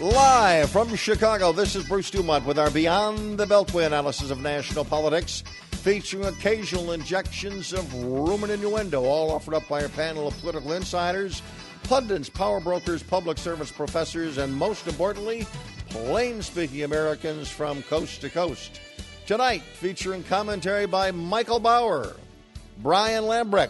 Live from Chicago, this is Bruce Dumont with our Beyond the Beltway analysis of national politics, featuring occasional injections of rumor and innuendo, all offered up by a panel of political insiders, pundits, power brokers, public service professors, and most importantly, plain speaking Americans from coast to coast. Tonight, featuring commentary by Michael Bauer, Brian Lambrecht,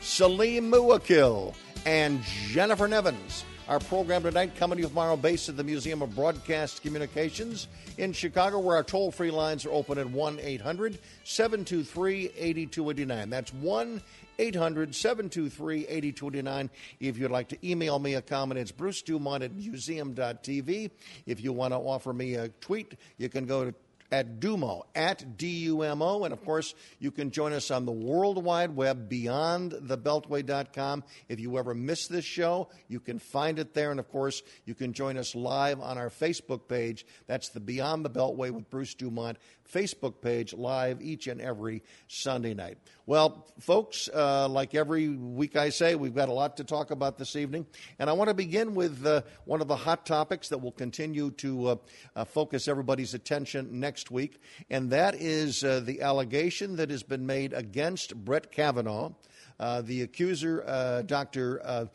Salim Muwakkil, and Jennifer Nevins. Our program tonight coming to you tomorrow based at the Museum of Broadcast Communications in Chicago, where our toll free lines are open at 1 800 723 8289. That's 1 800 723 8289. If you'd like to email me a comment, it's bruce dumont at museum.tv. If you want to offer me a tweet, you can go to at Dumo, at D-U-M-O. And of course, you can join us on the World Wide Web, beyondthebeltway.com. If you ever miss this show, you can find it there. And of course, you can join us live on our Facebook page. That's the Beyond the Beltway with Bruce Dumont Facebook page, live each and every Sunday night. Well, folks, uh, like every week I say, we've got a lot to talk about this evening. And I want to begin with uh, one of the hot topics that will continue to uh, uh focus everybody's attention next week, and that is uh, the allegation that has been made against Brett Kavanaugh. Uh, the accuser, uh, Dr. Uh,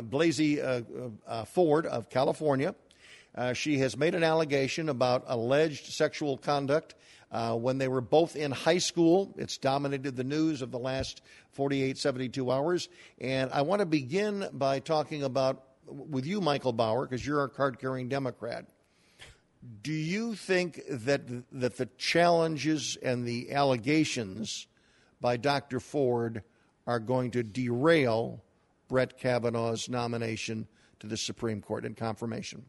Blasey Ford of California, she has made an allegation about alleged sexual conduct uh, when they were both in high school. It's dominated the news of the last 48, 72 hours. And I want to begin by talking about, with you, Michael Bauer, because you're a card carrying Democrat. Do you think that, that the challenges and the allegations by Dr. Ford are going to derail Brett Kavanaugh's nomination to the Supreme Court and confirmation?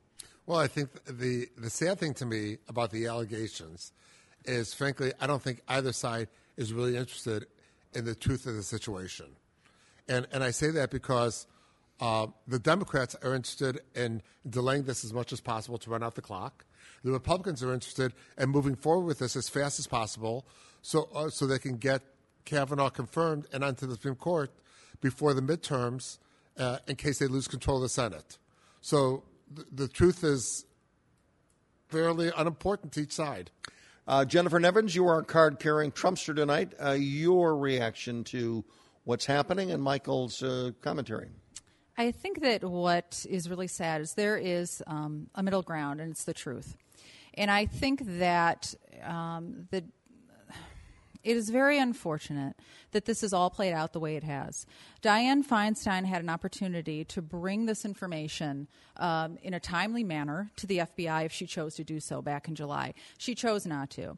Well, I think the the sad thing to me about the allegations is frankly, I don't think either side is really interested in the truth of the situation. And, and I say that because uh, the Democrats are interested in delaying this as much as possible to run out the clock. The Republicans are interested in moving forward with this as fast as possible so, uh, so they can get Kavanaugh confirmed and onto the Supreme Court before the midterms uh, in case they lose control of the Senate. So th- the truth is fairly unimportant to each side. Uh, Jennifer Nevins, you are card carrying Trumpster tonight. Uh, your reaction to what's happening and Michael's uh, commentary? I think that what is really sad is there is um, a middle ground, and it's the truth. And I think that um, the it is very unfortunate that this has all played out the way it has. Dianne Feinstein had an opportunity to bring this information um, in a timely manner to the FBI if she chose to do so back in July. She chose not to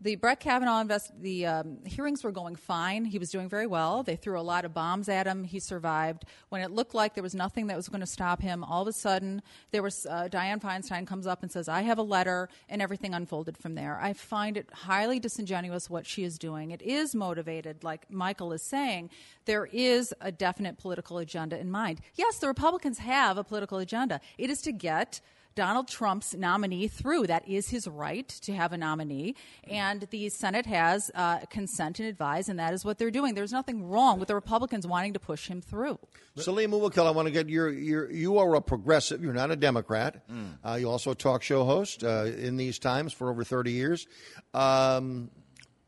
the Brett Kavanaugh invest the um, hearings were going fine. He was doing very well. They threw a lot of bombs at him. He survived. When it looked like there was nothing that was going to stop him, all of a sudden there was uh, Feinstein comes up and says, "I have a letter," and everything unfolded from there. I find it highly disingenuous what she is doing. It is motivated, like Michael is saying. There is a definite political agenda in mind. Yes, the Republicans have a political agenda. It is to get Donald Trump's nominee through. That is his right to have a nominee. And the Senate has uh, consent and advise, and that is what they're doing. There's nothing wrong with the Republicans wanting to push him through. Salim Muwakkil, I want to get your, your, you are a progressive. You're not a Democrat. Mm. Uh, you also a talk show host uh, in these times for over 30 years. Um,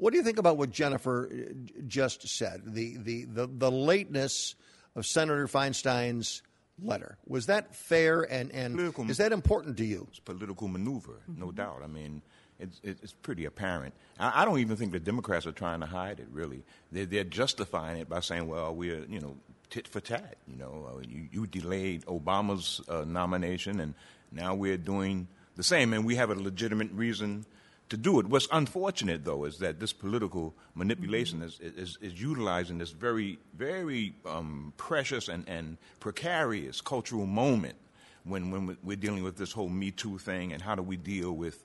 what do you think about what Jennifer uh, just said? The, the, the, the lateness of Senator Feinstein's letter. Was that fair and, and political, is that important to you? It's political maneuver, mm-hmm. no doubt. I mean, it's, it's pretty apparent. I, I, don't even think the Democrats are trying to hide it, really. They're, they're justifying it by saying, well, we're, you know, tit for tat. You know, uh, you, you, delayed Obama's uh, nomination, and now we're doing the same, and we have a legitimate reason – to do it. What's unfortunate, though, is that this political manipulation is, is, is utilizing this very, very um, precious and, and precarious cultural moment when, when we're dealing with this whole Me Too thing and how do we deal with,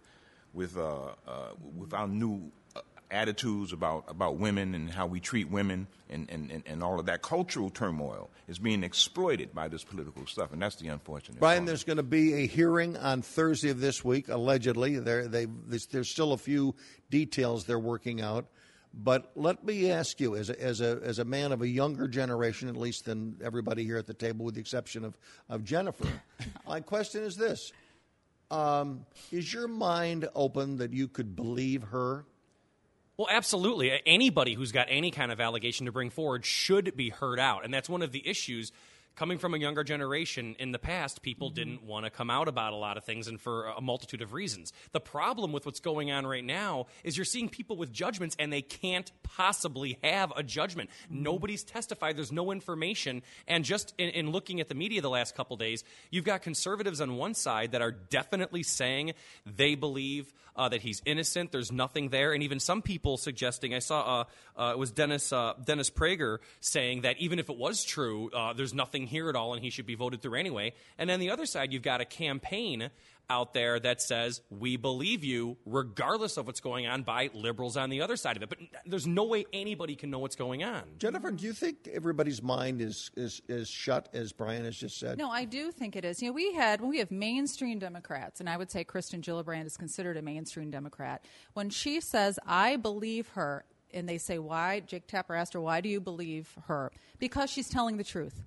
with, uh, uh, with our new attitudes about, about women and how we treat women and, and, and, all of that cultural turmoil is being exploited by this political stuff, and that's the unfortunate. Brian, part. there's going to be a hearing on Thursday of this week, allegedly. There, they, there's still a few details they're working out. But let me ask you, as a, as a, as a man of a younger generation, at least than everybody here at the table, with the exception of, of Jennifer, my question is this Um, is your mind open that you could believe her? Well, absolutely. Anybody who's got any kind of allegation to bring forward should be heard out. And that's one of the issues coming from a younger generation, in the past, people mm-hmm. didn't want to come out about a lot of things and for a multitude of reasons. The problem with what's going on right now is you're seeing people with judgments and they can't possibly have a judgment. Mm-hmm. Nobody's testified, there's no information. And just in, in looking at the media the last couple days, you've got conservatives on one side that are definitely saying they believe uh, that he's innocent, there's nothing there, and even some people suggesting, I saw uh, uh, it was Dennis, uh, Dennis Prager saying that even if it was true, uh, there's nothing here at all and he should be voted through anyway. And then the other side, you've got a campaign out there that says, we believe you, regardless of what's going on by liberals on the other side of it. But there's no way anybody can know what's going on. Jennifer, do you think everybody's mind is, is, is shut, as Brian has just said? No, I do think it is. You know, we had, we have mainstream Democrats, and I would say Kristen Gillibrand is considered a mainstream Democrat. When she says, I believe her, and they say, why? Jake Tapper asked her, why do you believe her? Because she's telling the truth.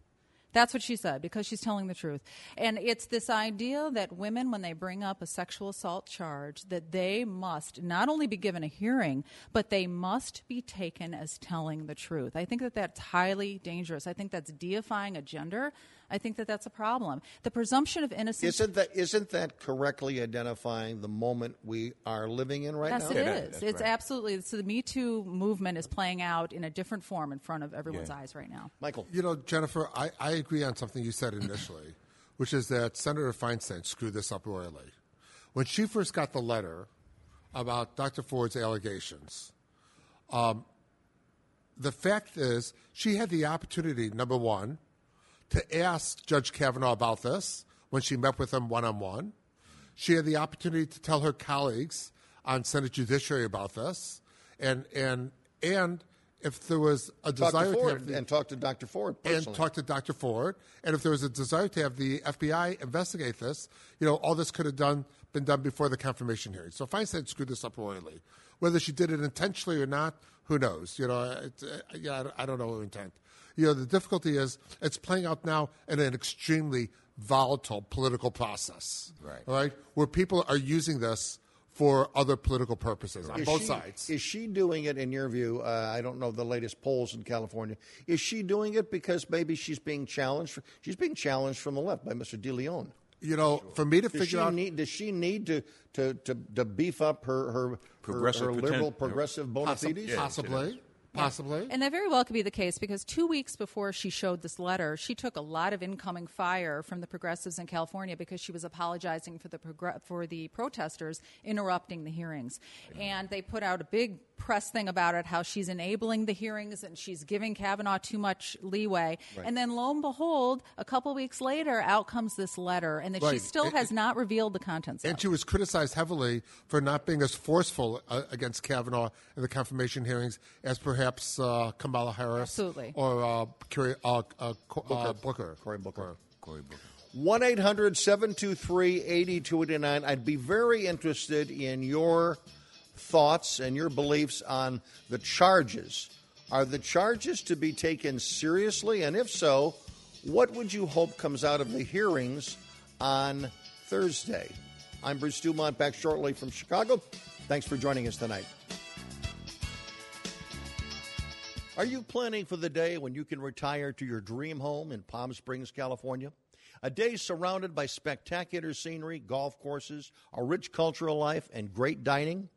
That's what she said because she's telling the truth. And it's this idea that women, when they bring up a sexual assault charge, that they must not only be given a hearing, but they must be taken as telling the truth. I think that that's highly dangerous. I think that's deifying a gender. I think that that's a problem. The presumption of innocence. Isn't that isn't that correctly identifying the moment we are living in right yes, now? Yes, it is. it's right. absolutely. So the Me Too movement is playing out in a different form in front of everyone's yeah. eyes right now. Michael, you know, Jennifer, I, I agree on something you said initially, which is that Senator Feinstein screwed this up royally. When she first got the letter about Dr. Ford's allegations. Um, the fact is, she had the opportunity, number one, to ask Judge Kavanaugh about this when she met with him one on one. She had the opportunity to tell her colleagues on Senate Judiciary about this, and and and if there was a talk desire to, to have the, and talk to Dr. Ford personally. and talk to Dr. Ford, and if there was a desire to have the FBI investigate this, you know, all this could have done been done before the confirmation hearing. So Feinstein screwed this up royally. Whether she did it intentionally or not, who knows? You know, it, uh, yeah, I don't know her intent you know, the difficulty is it's playing out now in an extremely volatile political process. Right. Right? Where people are using this for other political purposes on is both she, sides. Is she doing it, in your view? Uh, I don't know the latest polls in California. Is she doing it because maybe she's being challenged? She's being challenged from the left by Mr. De Leon. You know, for me to does figure out, need, does she need to, to, to, to beef up her her, progressive her, her liberal progressive bona fides? Possibly. Possibly. And that very well could be the case because two weeks before she showed this letter, she took a lot of incoming fire from the progressives in California because she was apologizing for the progr- for the protesters interrupting the hearings. And they put out a big press thing about it, how she's enabling the hearings and she's giving Kavanaugh too much leeway. Right. And then lo and behold, a couple weeks later, out comes this letter, and that right. she still and, has not revealed the contents. And of. she was criticized heavily for not being as forceful uh, against Kavanaugh in the confirmation hearings as perhaps perhaps uh, Kamala Harris Absolutely. or uh, Cory, uh, uh, Booker. Booker. Cory Booker. Cory Booker. 1 800 723 8289. I'd be very interested in your thoughts and your beliefs on the charges. Are the charges to be taken seriously? And if so, what would you hope comes out of the hearings on Thursday? I'm Bruce Dumont, back shortly from Chicago. Thanks for joining us tonight. Are you planning for the day when you can retire to your dream home in Palm Springs, California? A day surrounded by spectacular scenery, golf courses, a rich cultural life, and great dining?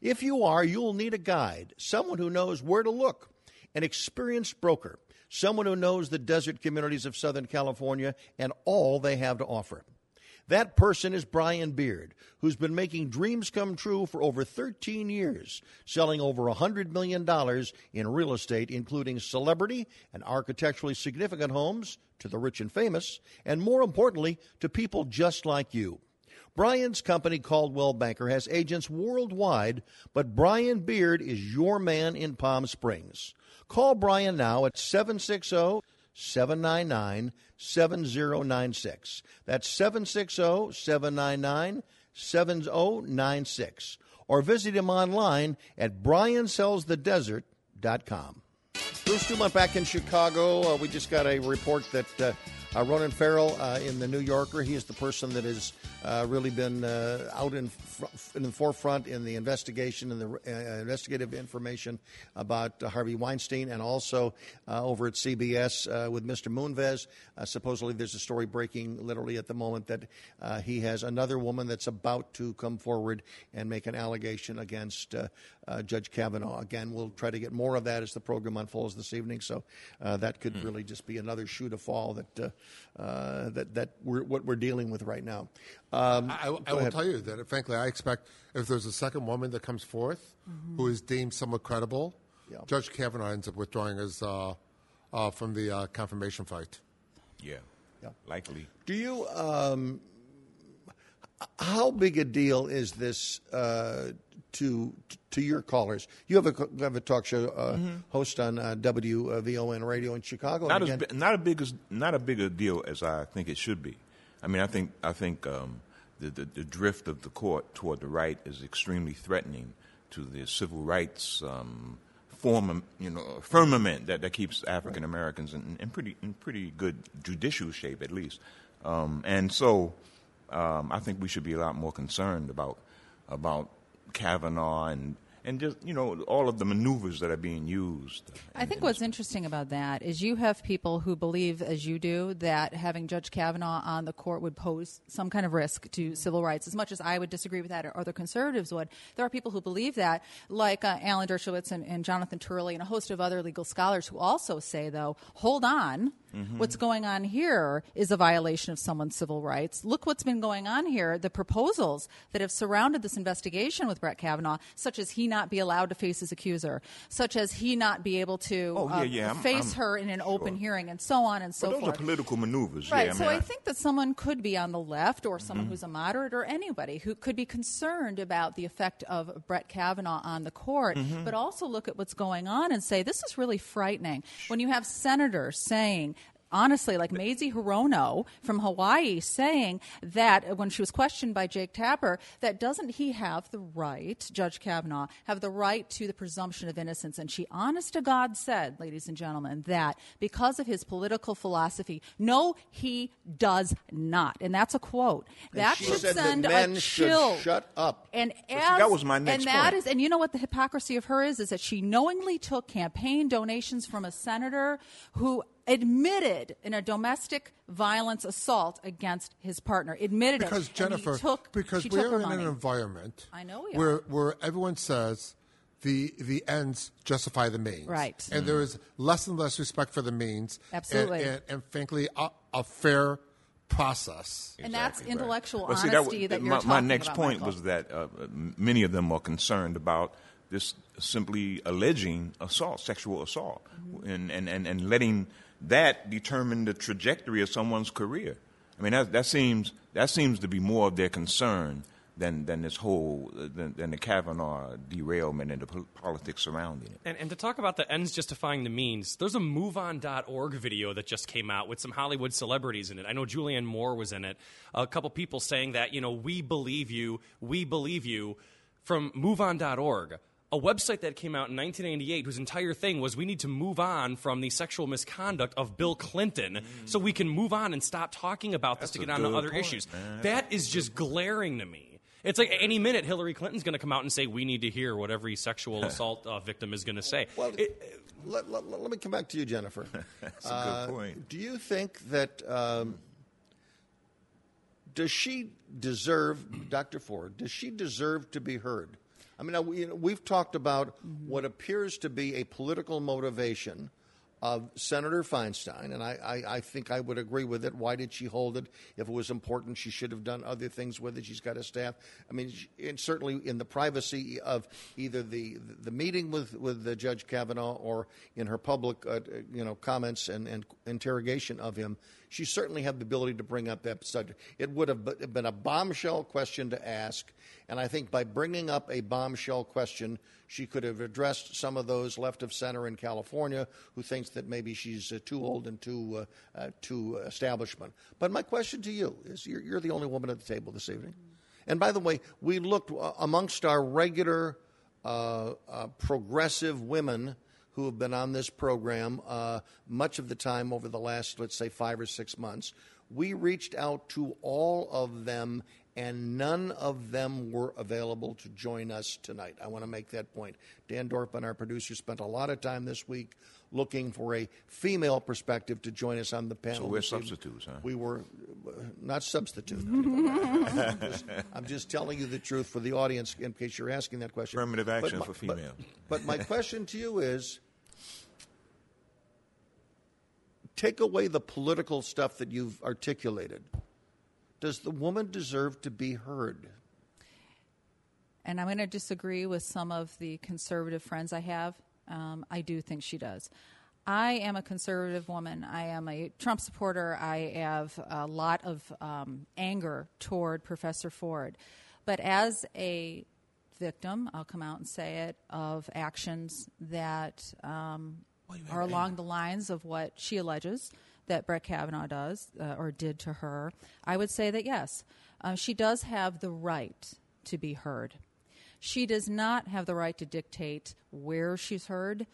If you are, you'll need a guide, someone who knows where to look, an experienced broker, someone who knows the desert communities of Southern California and all they have to offer. That person is Brian Beard, who's been making dreams come true for over 13 years, selling over $100 million in real estate, including celebrity and architecturally significant homes to the rich and famous, and more importantly, to people just like you. Brian's company, Coldwell Banker, has agents worldwide, but Brian Beard is your man in Palm Springs. Call Brian now at 760 799 7096. That's 760 799 7096. Or visit him online at briansellsthedesert.com. Bruce Dumont back in Chicago. Uh, we just got a report that uh, uh, Ronan Farrow uh, in the New Yorker, he is the person that is uh, really been uh, out in, fr- in the forefront in the investigation and the uh, investigative information about uh, Harvey Weinstein, and also uh, over at CBS uh, with Mr. Moonves. Uh, supposedly, there's a story breaking literally at the moment that uh, he has another woman that's about to come forward and make an allegation against uh, uh, Judge Kavanaugh. Again, we'll try to get more of that as the program unfolds this evening. So uh, that could really just be another shoe to fall that uh, uh, that that we're what we're dealing with right now. Um, I, I go will tell you that, frankly, I expect if there's a second woman that comes forth who is deemed somewhat credible, Yeah. Judge Kavanaugh ends up withdrawing his uh, uh, from the uh, confirmation fight. Yeah. Yeah. Likely. Do you? Um, how big a deal is this uh, to to your callers? You have a you have a talk show uh, host on uh, WVON radio in Chicago. Not and as again- bi- not a big as not a big a deal as I think it should be. I mean, I think I think um, the, the the drift of the court toward the right is extremely threatening to the civil rights um, form, you know, firmament that, that keeps African Americans in, in pretty in pretty good judicial shape at least. Um, and so, um, I think we should be a lot more concerned about about Kavanaugh and and just you know all of the maneuvers that are being used. I think what's interesting about that is you have people who believe, as you do, that having Judge Kavanaugh on the court would pose some kind of risk to civil rights. As much as I would disagree with that, or other conservatives would, there are people who believe that, like uh, Alan Dershowitz and, and Jonathan Turley and a host of other legal scholars who also say, though, hold on, what's going on here is a violation of someone's civil rights. Look what's been going on here. The proposals that have surrounded this investigation with Brett Kavanaugh, such as he not be allowed to face his accuser, such as he not be able to Oh, yeah, uh, I'm- face I'm- her in an open hearing, and so on and so those forth. are political maneuvers. Right. Yeah, I so mean, I, think that someone could be on the left or someone Mm-hmm. who's a moderate or anybody who could be concerned about the effect of Brett Kavanaugh on the court, Mm-hmm. but also look at what's going on and say, this is really frightening. When you have senators saying, Honestly, like Mazie Hirono from Hawaii saying that when she was questioned by Jake Tapper, that doesn't he have the right, Judge Kavanaugh, have the right to the presumption of innocence? And she, honest to God, said, ladies and gentlemen, that because of his political philosophy, no, he does not. And that's a quote. That she should that send men a chill. shut up. And as that was my next and that point. is- and you know what the hypocrisy of her is is that she knowingly took campaign donations from a senator who admitted in a domestic violence assault against his partner. Admitted Because it. and Jennifer, took, because we're in money. an environment I know we where are. where everyone says the the ends justify the means, Right. And there is less and less respect for the means, and- Absolutely. and, and, frankly, a, a fair process. And that's Exactly, right. intellectual But see, honesty that, that my, you're my talking next about, point Michael. was that uh, many of them are concerned about this simply alleging assault, sexual assault, Mm-hmm. and, and, and, and letting that determine the trajectory of someone's career. I mean, that, that seems that seems to be more of their concern than than this whole than, than the Kavanaugh derailment and the pol- politics surrounding it. And, and to talk about the ends justifying the means, there's a MoveOn.org video that just came out with some Hollywood celebrities in it. I know Julianne Moore was in it. A couple people saying that, you know, we believe you, we believe you, from MoveOn.org. A website that came out in 1998 whose entire thing was we need to move on from the sexual misconduct of Bill Clinton so we can move on and stop talking about this That's to get on to other point, issues. man. That is just glaring to me. It's like any minute Hillary Clinton's going to come out and say we need to hear what every sexual assault uh, victim is going to say. Well, It- let, let, let me come back to you, Jennifer. That's a good Uh, point. Do you think that um, does she deserve, Dr. Ford? Does she deserve to be heard? I mean, we, we've talked about what appears to be a political motivation of Senator Feinstein, and I, I, I think I would agree with it. Why did she hold it? If it was important, she should have done other things with it. She's got a staff. I mean, she, and certainly in the privacy of either the the meeting with with the Judge Kavanaugh or in her public, uh, you know, comments and, and interrogation of him, she certainly had the ability to bring up that subject. It would have been a bombshell question to ask, and I think by bringing up a bombshell question, she could have addressed some of those left of center in California who thinks that maybe she's uh, too old and too uh, uh, too establishment. But my question to you is: You're, you're the only woman at the table this evening, and by the way, we looked uh, amongst our regular uh, uh, progressive women who have been on this program uh, much of the time over the last, let's say, five or six months. We reached out to all of them and none of them were available to join us tonight. I want to make that point. Dan Dorfman, our producer, spent a lot of time this week looking for a female perspective to join us on the panel. So we're substitutes, huh? We were uh, not substitute. I'm, just, I'm just telling you the truth for the audience in case you're asking that question. Affirmative action my- for but- female. But, my question to you is take away the political stuff that you've articulated. Does the woman deserve to be heard? and I'm going to disagree with some of the conservative friends I have. Um, I do think she does. I am a conservative woman. I am a Trump supporter. I have a lot of um, anger toward Professor Ford. But as a victim, I'll come out and say it, of actions that um, are along the lines of what she alleges that Brett Kavanaugh does uh, or did to her, I would say that yes, uh, she does have the right to be heard. She does not have the right to dictate where she's heard,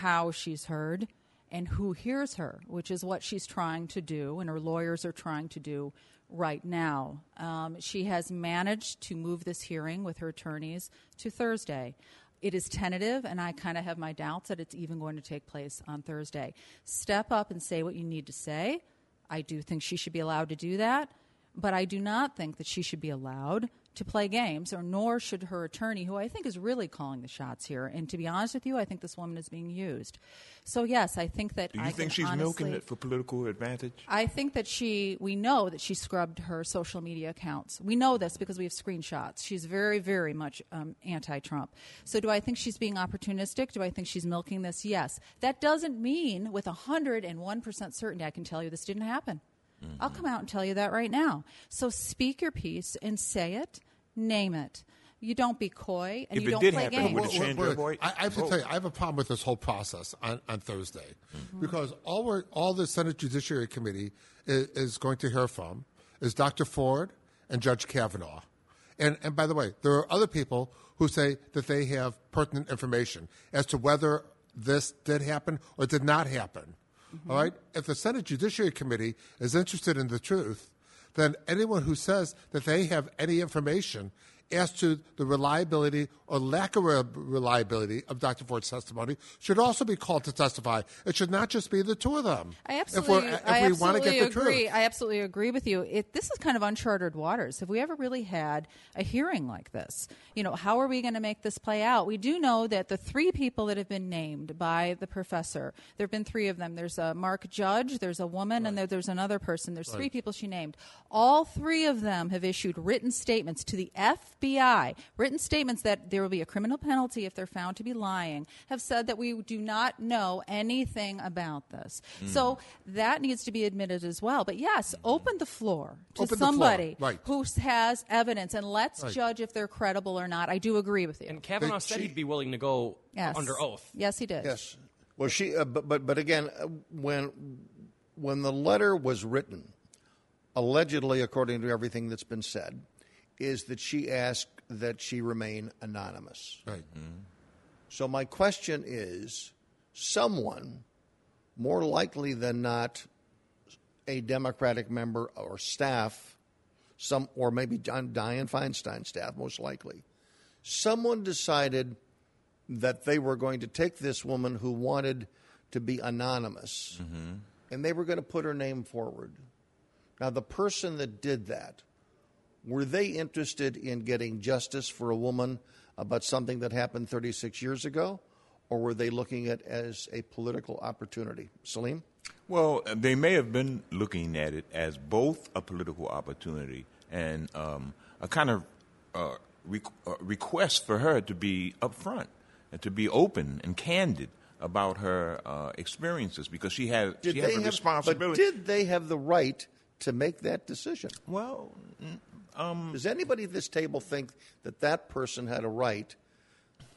how she's heard, and who hears her, which is what she's trying to do, and her lawyers are trying to do right now. Um, she has managed to move this hearing with her attorneys to Thursday. It is tentative, and I kind of have my doubts that it's even going to take place on Thursday. Step up and say what you need to say. I do think she should be allowed to do that, but I do not think that she should be allowed to play games, or nor should her attorney, who I think is really calling the shots here. And to be honest with you, I think this woman is being used. So yes, I think that Do you I think she's milking it for political advantage? I think that she, we know that she scrubbed her social media accounts. We know this because we have screenshots. She's very, very much um, anti Trump. So, do I think she's being opportunistic? Do I think she's milking this? Yes. That doesn't mean with 101% certainty I can tell you this didn't happen. I'll come out and tell you that right now. So, speak your piece and say it, name it. You don't be coy and If you it don't did play happen, games. would it change your vote? I, I have to vote? tell you, I have a problem with this whole process on, on Thursday Mm-hmm. because all we're, all the Senate Judiciary Committee is, is going to hear from is Dr. Ford and Judge Kavanaugh. And, and by the way, there are other people who say that they have pertinent information as to whether this did happen or did not happen. Mm-hmm. All right? If the Senate Judiciary Committee is interested in the truth, then anyone who says that they have any information as to the reliability or lack of reliability of Dr. Ford's testimony should also be called to testify. It should not just be the two of them. I absolutely, we're, if I absolutely agree. truth. I absolutely agree with you. It, this is kind of uncharted waters. Have we ever really had a hearing like this? You know, how are we going to make this play out? We do know that the three people that have been named by the professor, there have been three of them. There's a Mark Judge, there's a woman, and there, there's another person. There's three people she named. All three of them have issued written statements to the FBI, written statements that there will be a criminal penalty if they're found to be lying, have said that we do not know anything about this. Mm. So that needs to be admitted as well. But yes, open the floor to Open the floor, somebody right. who has evidence and let's Right. judge if they're credible or not. I do agree with you. And Kavanaugh But said she- he'd be willing to go yes. under oath. Yes, he did. Yes. Well, she, uh, but, but but again, uh, when when the letter was written, allegedly, according to everything that's been said, is that she asked that she remain anonymous. Right. So my question is, someone more likely than not, a Democratic member or staff, some or maybe John Dianne Feinstein staff, most likely, someone decided that they were going to take this woman who wanted to be anonymous mm-hmm. and they were going to put her name forward. Now, the person that did that, were they interested in getting justice for a woman about something that happened 36 years ago, or were they looking at it as a political opportunity? Salim? Well, they may have been looking at it as both a political opportunity and um, a kind of uh, re- uh, request for her to be upfront and to be open and candid about her uh, experiences because she has she has a have, responsibility. But did they have the right to make that decision? well, Um, Does anybody at this table think that that person had a right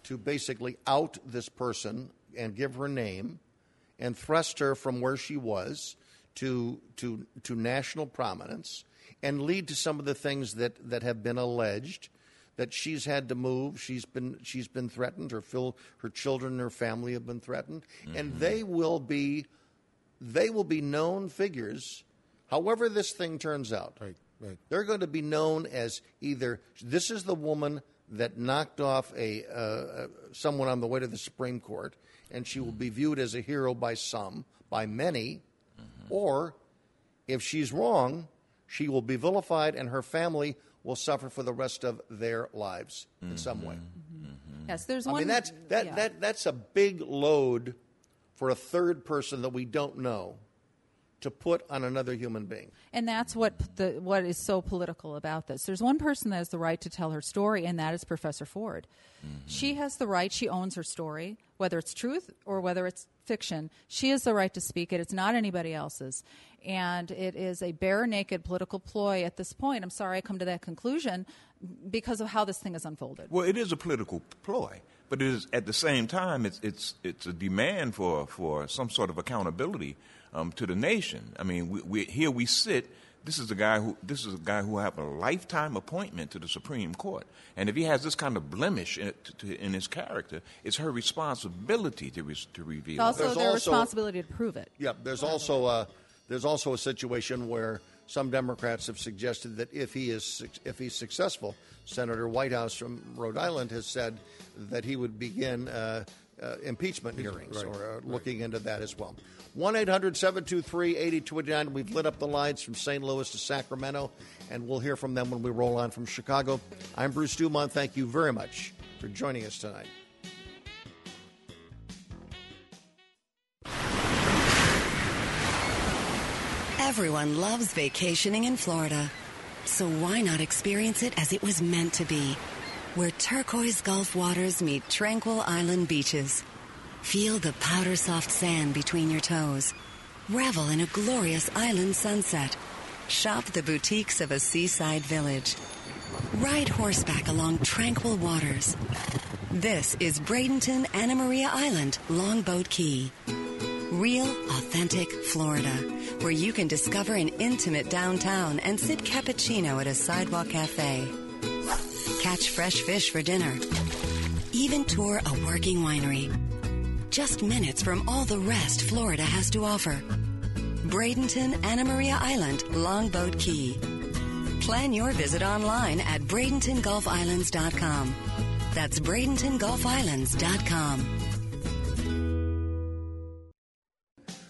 to basically out this person and give her name and thrust her from where she was to to to national prominence and lead to some of the things that, that have been alleged that she's had to move she's been she's been threatened her fil- her children and her family have been threatened and mm-hmm. they will be they will be known figures however this thing turns out Right. Right. They're going to be known as either this is the woman that knocked off a uh, uh, someone on the way to the Supreme Court, and she will be viewed as a hero by some, by many, or if she's wrong, she will be vilified, and her family will suffer for the rest of their lives in some way. Yes, there's I one. mean, that's that, yeah. that that's a big load for a third person that we don't know to put on another human being. And that's what the what is so political about this. There's one person that has the right to tell her story, and that is Professor Ford. Mm-hmm. She has the right. She owns her story, whether it's truth or whether it's fiction. She has the right to speak it. It's not anybody else's, and it is a bare naked political ploy at this point. I'm sorry I come to that conclusion because of how this thing has unfolded. Well, it is a political ploy, but it is at the same time it's it's it's a demand for for some sort of accountability um, to the nation. I mean, we, we here we sit. This is a guy who this is a guy who have a lifetime appointment to the Supreme Court, and if he has this kind of blemish in, to, to, in his character, it's her responsibility to re, to reveal. It's also There's their also- responsibility to prove it. Yeah, there's also a, there's also a situation where some Democrats have suggested that if he is if he's successful, Senator Whitehouse from Rhode Island has said that he would begin uh, uh, impeachment hearings or uh, looking into that as well. 1 800 723 8029. We've lit up the lines from St. Louis to Sacramento, and we'll hear from them when we roll on from Chicago. I'm Bruce Dumont. Thank you very much for joining us tonight. Everyone loves vacationing in Florida. So why not experience it as it was meant to be? Where turquoise Gulf waters meet tranquil island beaches. Feel the powder soft sand between your toes. Revel in a glorious island sunset. Shop the boutiques of a seaside village. Ride horseback along tranquil waters. This is Bradenton Anna Maria Island, Longboat Key. Real, authentic Florida, where you can discover an intimate downtown and sip cappuccino at a sidewalk cafe. Catch fresh fish for dinner. Even tour a working winery. Just minutes from all the rest Florida has to offer. Bradenton Anna Maria Island, Longboat Key. Plan your visit online at BradentonGulfIslands.com. That's BradentonGulfIslands.com.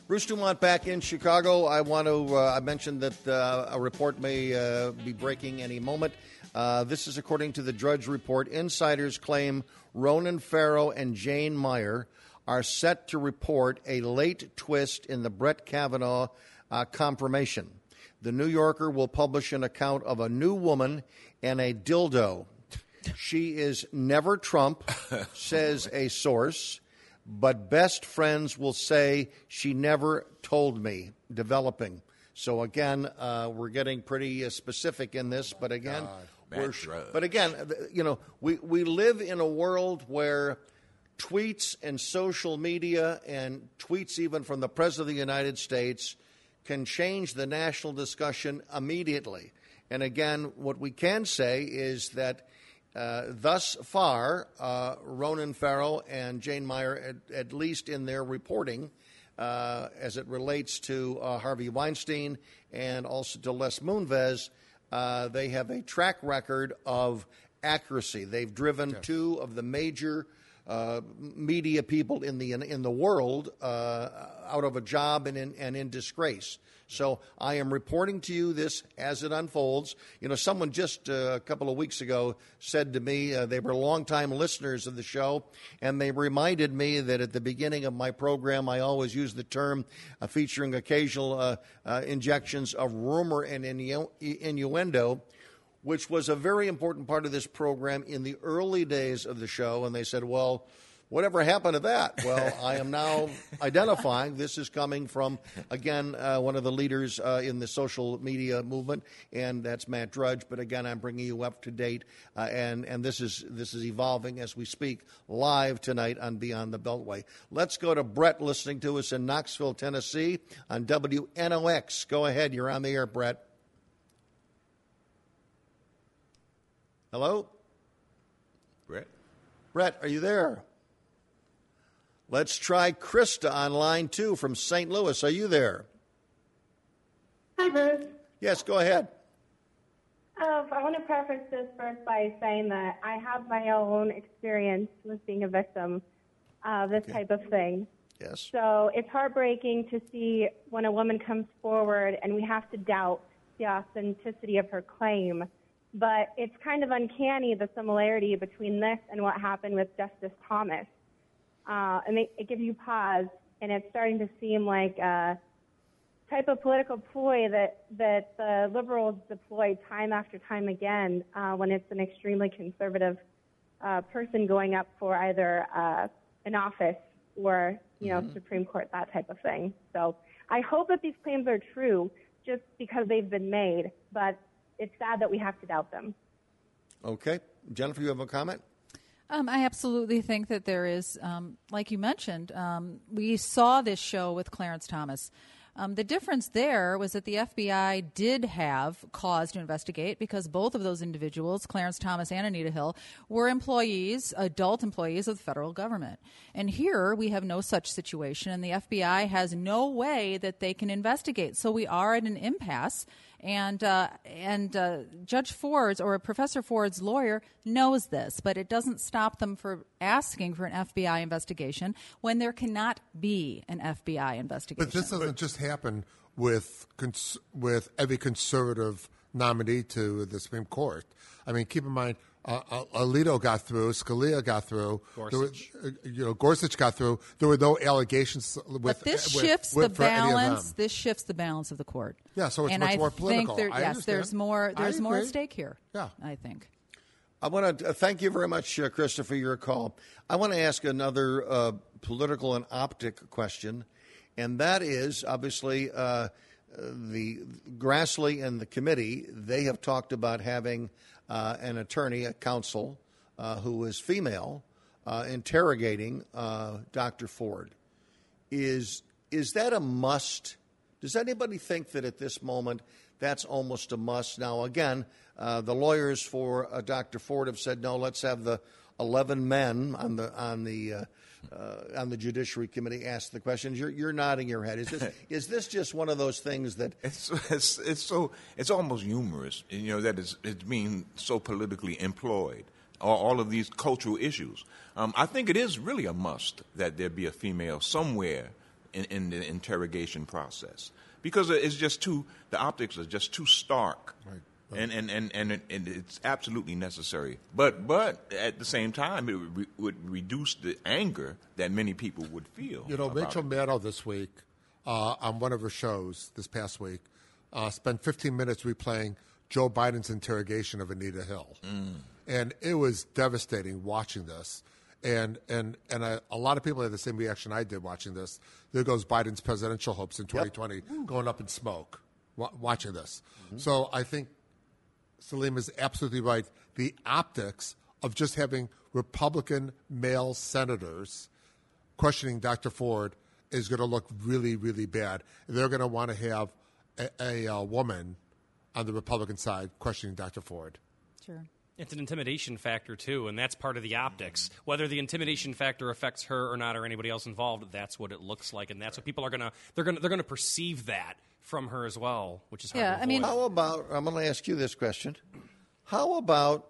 Bruce Dumont back in Chicago. I want to. Uh, I mentioned that uh, a report may uh, be breaking any moment. Uh, this is according to the Drudge Report. Insiders claim Ronan Farrow and Jane Mayer are set to report a late twist in the Brett Kavanaugh uh, confirmation. The New Yorker will publish an account of a new woman and a dildo. She is never Trump, says a source but best friends will say she never told me developing so again uh, we're getting pretty uh, specific in this but again drug. but again you know we, we live in a world where tweets and social media and tweets even from the president of the united states can change the national discussion immediately and again what we can say is that uh, thus far, uh, Ronan Farrow and Jane Mayer, at, at least in their reporting, uh, as it relates to uh, Harvey Weinstein and also to Les Moonves, uh, they have a track record of accuracy. They've driven two of the major uh, media people in the in the world uh, out of a job and in, and in disgrace. So I am reporting to you this as it unfolds. You know, someone just uh, a couple of weeks ago said to me uh, they were longtime listeners of the show, and they reminded me that at the beginning of my program I always use the term uh, featuring occasional uh, uh, injections of rumor and innu- innuendo which was a very important part of this program in the early days of the show. And they said, well, whatever happened to that? Well, I am now identifying this is coming from, again, uh, one of the leaders uh, in the social media movement, and that's Matt Drudge. But again, I'm bringing you up to date, uh, and, and this, is, this is evolving as we speak live tonight on Beyond the Beltway. Let's go to Brett listening to us in Knoxville, Tennessee on WNOX. Go ahead, you're on the air, Brett. Hello? Brett? Brett, are you there? Let's try Krista on line two from St. Louis. Are you there? Hi, Bruce. Yes, go ahead. Uh, I want to preface this first by saying that I have my own experience with being a victim of this type of thing. Yes. So it's heartbreaking to see when a woman comes forward and we have to doubt the authenticity of her claim. But it's kind of uncanny the similarity between this and what happened with Justice Thomas. Uh, and it, it gives you pause, and it's starting to seem like a type of political ploy that, that the liberals deploy time after time again uh, when it's an extremely conservative uh, person going up for either uh, an office or you know Supreme Court, that type of thing. So I hope that these claims are true, just because they've been made. But it's sad that we have to doubt them. Okay. Jennifer, you have a comment? Um, I absolutely think that there is, um, like you mentioned, um, we saw this show with Clarence Thomas. Um, the difference there was that the FBI did have cause to investigate because both of those individuals, Clarence Thomas and Anita Hill, were employees, adult employees of the federal government. And here we have no such situation, and the FBI has no way that they can investigate. So we are at an impasse. And uh, and uh, Judge Ford's or Professor Ford's lawyer knows this, but it doesn't stop them from asking for an FBI investigation when there cannot be an FBI investigation. But this doesn't just happen with cons- with every conservative nominee to the Supreme Court. I mean, keep in mind, uh, uh, Alito got through, Scalia got through, there Gorsuch. were, uh, you know, Gorsuch got through. There were no allegations with. But this with- shifts with- the for balance. This shifts the balance of the court. Yeah, so it's and much I more think political. There, I yes, understand. there's more. There's more at stake here. Yeah. I think. I want to thank you very much, uh, Krista, for your call. I want to ask another uh, political and optic question, and that is obviously uh, uh, the Grassley and the committee. They have talked about having uh, an attorney, a counsel, uh, who is female, uh, interrogating uh, Dr. Ford. Is is that a must? Does anybody think that at this moment that's almost a must? Now, again, uh, the lawyers for Dr. Ford have said no. Let's have the eleven men on the on the uh, on the Judiciary Committee asked the questions. You're, you're nodding your head. Is this is this just one of those things that It's, it's it's so it's almost humorous, you know, that it's it's being so politically employed. All, all of these cultural issues. Um, I think it is really a must that there be a female somewhere in, in the interrogation process because it's just too the optics are just too stark. And and and and, it, and it's absolutely necessary, but but at the same time, it would, re- would reduce the anger that many people would feel. You know, Rachel. Maddow this week uh, on one of her shows this past week uh, spent 15 minutes replaying Joe Biden's interrogation of Anita Hill, and it was devastating watching this. And and and I, a lot of people had the same reaction I did watching this. There goes Biden's presidential hopes in 2020 going up in smoke. Wa- watching this, so I think Salim is absolutely right. The optics of just having Republican male senators questioning Dr. Ford is going to look really, really bad. They're going to want to have a, a, uh woman on the Republican side questioning Dr. Ford. Sure. It's an intimidation factor too, and that's part of the optics. Whether the intimidation factor affects her or not, or anybody else involved, that's what it looks like, and that's what people are gonna they're gonna they're gonna perceive that from her as well, which is hard Yeah, to I mean- How about, I'm going to ask you this question. How about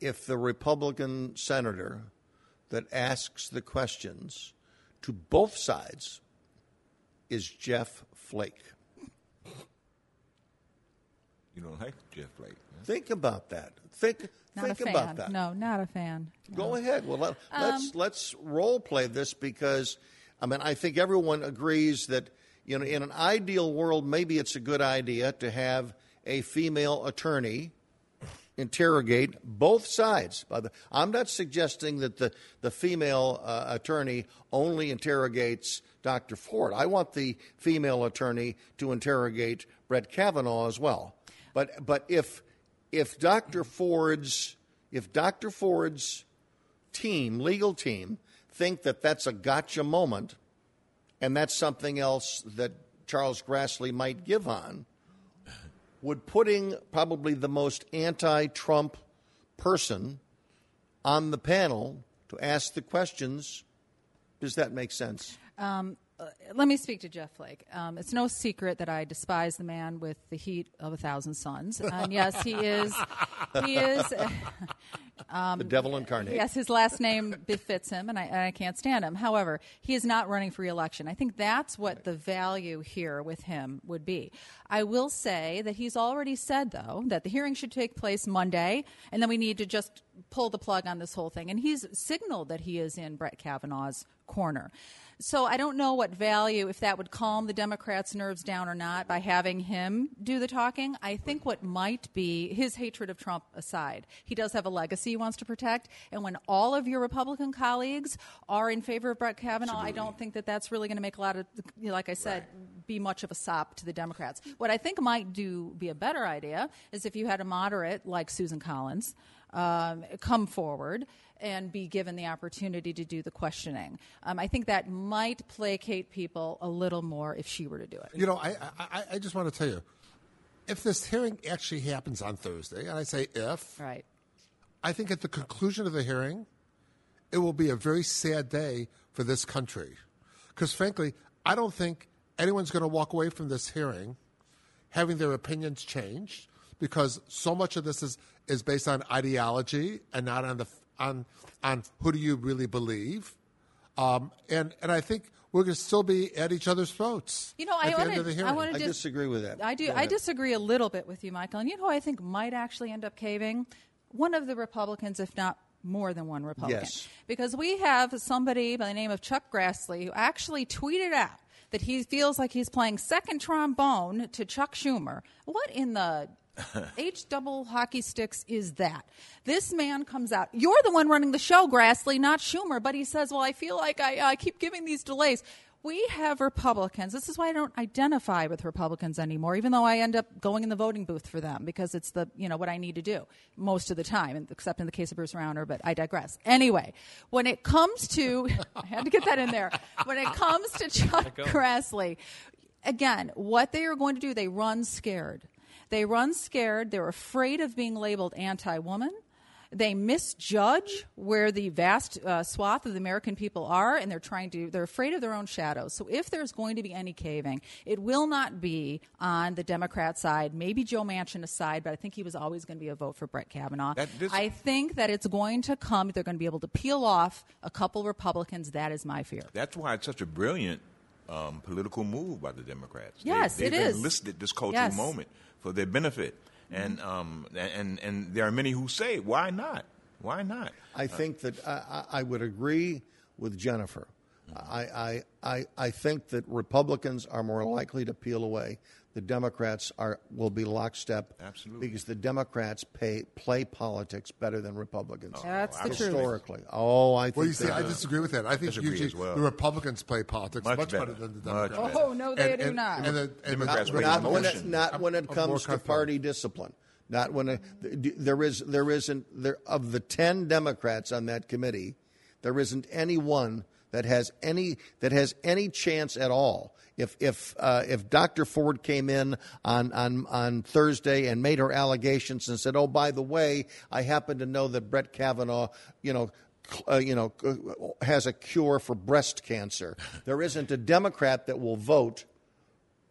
if the Republican senator that asks the questions to both sides is Jeff Flake? You don't like Jeff Flake. huh? Think about that. Think, Not think a fan. about that. No, not a fan. Go ahead. Well, let, let's Um, let's role play this because I mean I think everyone agrees that you know in an ideal world maybe it's a good idea to have a female attorney interrogate both sides. By the, I'm not suggesting that the the female uh, attorney only interrogates Dr. Ford. I want the female attorney to interrogate Brett Kavanaugh as well. But but if if Dr. Ford's if Dr. Ford's team, legal team, think that that's a gotcha moment, and that's something else that Charles Grassley might give on, would putting probably the most anti Trump person on the panel to ask the questions, does that make sense? Um, uh, let me speak to Jeff Flake. Um, it's no secret that I despise the man with the heat of a thousand suns, and yes, he is. He is. the devil incarnate. Yes, his last name befits him, and I, and I can't stand him. However, he is not running for reelection. I think that's what the value here with him would be. I will say that he's already said, though, that the hearing should take place Monday, and then we need to just pull the plug on this whole thing. And he's signaled that he is in Brett Kavanaugh's corner. So I don't know what value, if that would calm the Democrats' nerves down or not, by having him do the talking. I think what might be his hatred of Trump aside, he does have a legacy he wants to protect. And when all of your Republican colleagues are in favor of Brett Kavanaugh, I don't think that that's really going to make a lot of, like I said, be much of a sop to the Democrats. What I think might do be a better idea is if you had a moderate like Susan Collins um, come forward and be given the opportunity to do the questioning. Um, I think that might placate people a little more if she were to do it. You know, I, I, I just want to tell you, if this hearing actually happens on Thursday, and I say if, Right. I think at the conclusion of the hearing, it will be a very sad day for this country. Because frankly, I don't think anyone's going to walk away from this hearing having their opinions changed because so much of this is, is based on ideology and not on the on on who do you really believe. Um, and and I think we're going to still be at each other's throats. You know, at I the want end of the to. I want I to disagree with that. I do. I disagree a little bit with you, Michael. And you know, who I think might actually end up caving one of the Republicans, if not more than one Republican. Yes. Because we have somebody by the name of Chuck Grassley who actually tweeted out that he feels like he's playing second trombone to Chuck Schumer. What in the H double hockey sticks is that? This man comes out. You're the one running the show, Grassley, not Schumer. But he says, "Well, I feel like I, I keep giving these delays." We have Republicans. This is why I don't identify with Republicans anymore, even though I end up going in the voting booth for them because it's the you know what I need to do most of the time, except in the case of Bruce Rauner. But I digress. Anyway, when it comes to, I had to get that in there. When it comes to Chuck Grassley, again, what they are going to do, they run scared. They run scared. They're afraid of being labeled anti woman. They misjudge where the vast uh, swath of the American people are, and they're trying to, they're afraid of their own shadows. So if there's going to be any caving, it will not be on the Democrat side, maybe Joe Manchin aside, but I think he was always going to be a vote for Brett Kavanaugh. That- this- I think that it's going to come, they're going to be able to peel off a couple Republicans. That is my fear. That's why it's such a brilliant um, political move by the Democrats. Yes, they, it they've is. enlisted this cultural Yes. moment for their benefit, and mm-hmm. um, and and there are many who say, "Why not? Why not?" I uh, think that I, I would agree with Jennifer. Mm-hmm. I, I, I, I think that Republicans are more likely to peel away. The Democrats are will be lockstep. Absolutely. Because the Democrats pay, play politics better than Republicans. Oh, That's the truth. Historically. Oh, I think Well, you see, I disagree with that. I think usually well. the Republicans play politics much, Much better. better. than the Democrats. Oh, no, they And- do and- not. And the, and Democrats the, bring not when it, not when it I'm- I'm comes to comfortable. party discipline. Not when it, there is there isn't there of the ten Democrats on that committee, there isn't any one that has any that has any chance at all. If if uh, if Dr. Ford came in on, on on Thursday and made her allegations and said, "Oh, by the way, I happen to know that Brett Kavanaugh, you know." Uh, you know, has a cure for breast cancer. There isn't a Democrat that will vote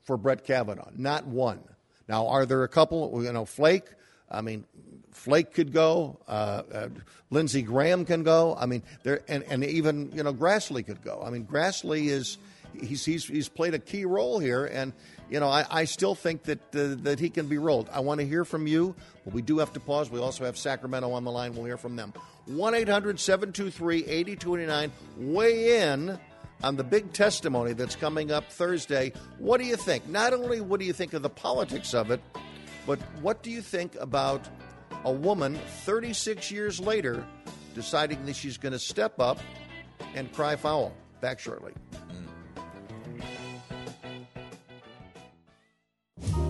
for Brett Kavanaugh. Not one. Now, are there a couple? You know, Flake. I mean, Flake could go. Uh, uh, Lindsey Graham can go. I mean, there and, and even you know Grassley could go. I mean, Grassley is he's he's he's played a key role here, and you know I, I still think that uh, that he can be rolled. I want to hear from you, but we do have to pause. We also have Sacramento on the line. We'll hear from them. One 8229 Weigh in on the big testimony that's coming up Thursday. What do you think? Not only what do you think of the politics of it, but what do you think about a woman 36 years later deciding that she's going to step up and cry foul? Back shortly.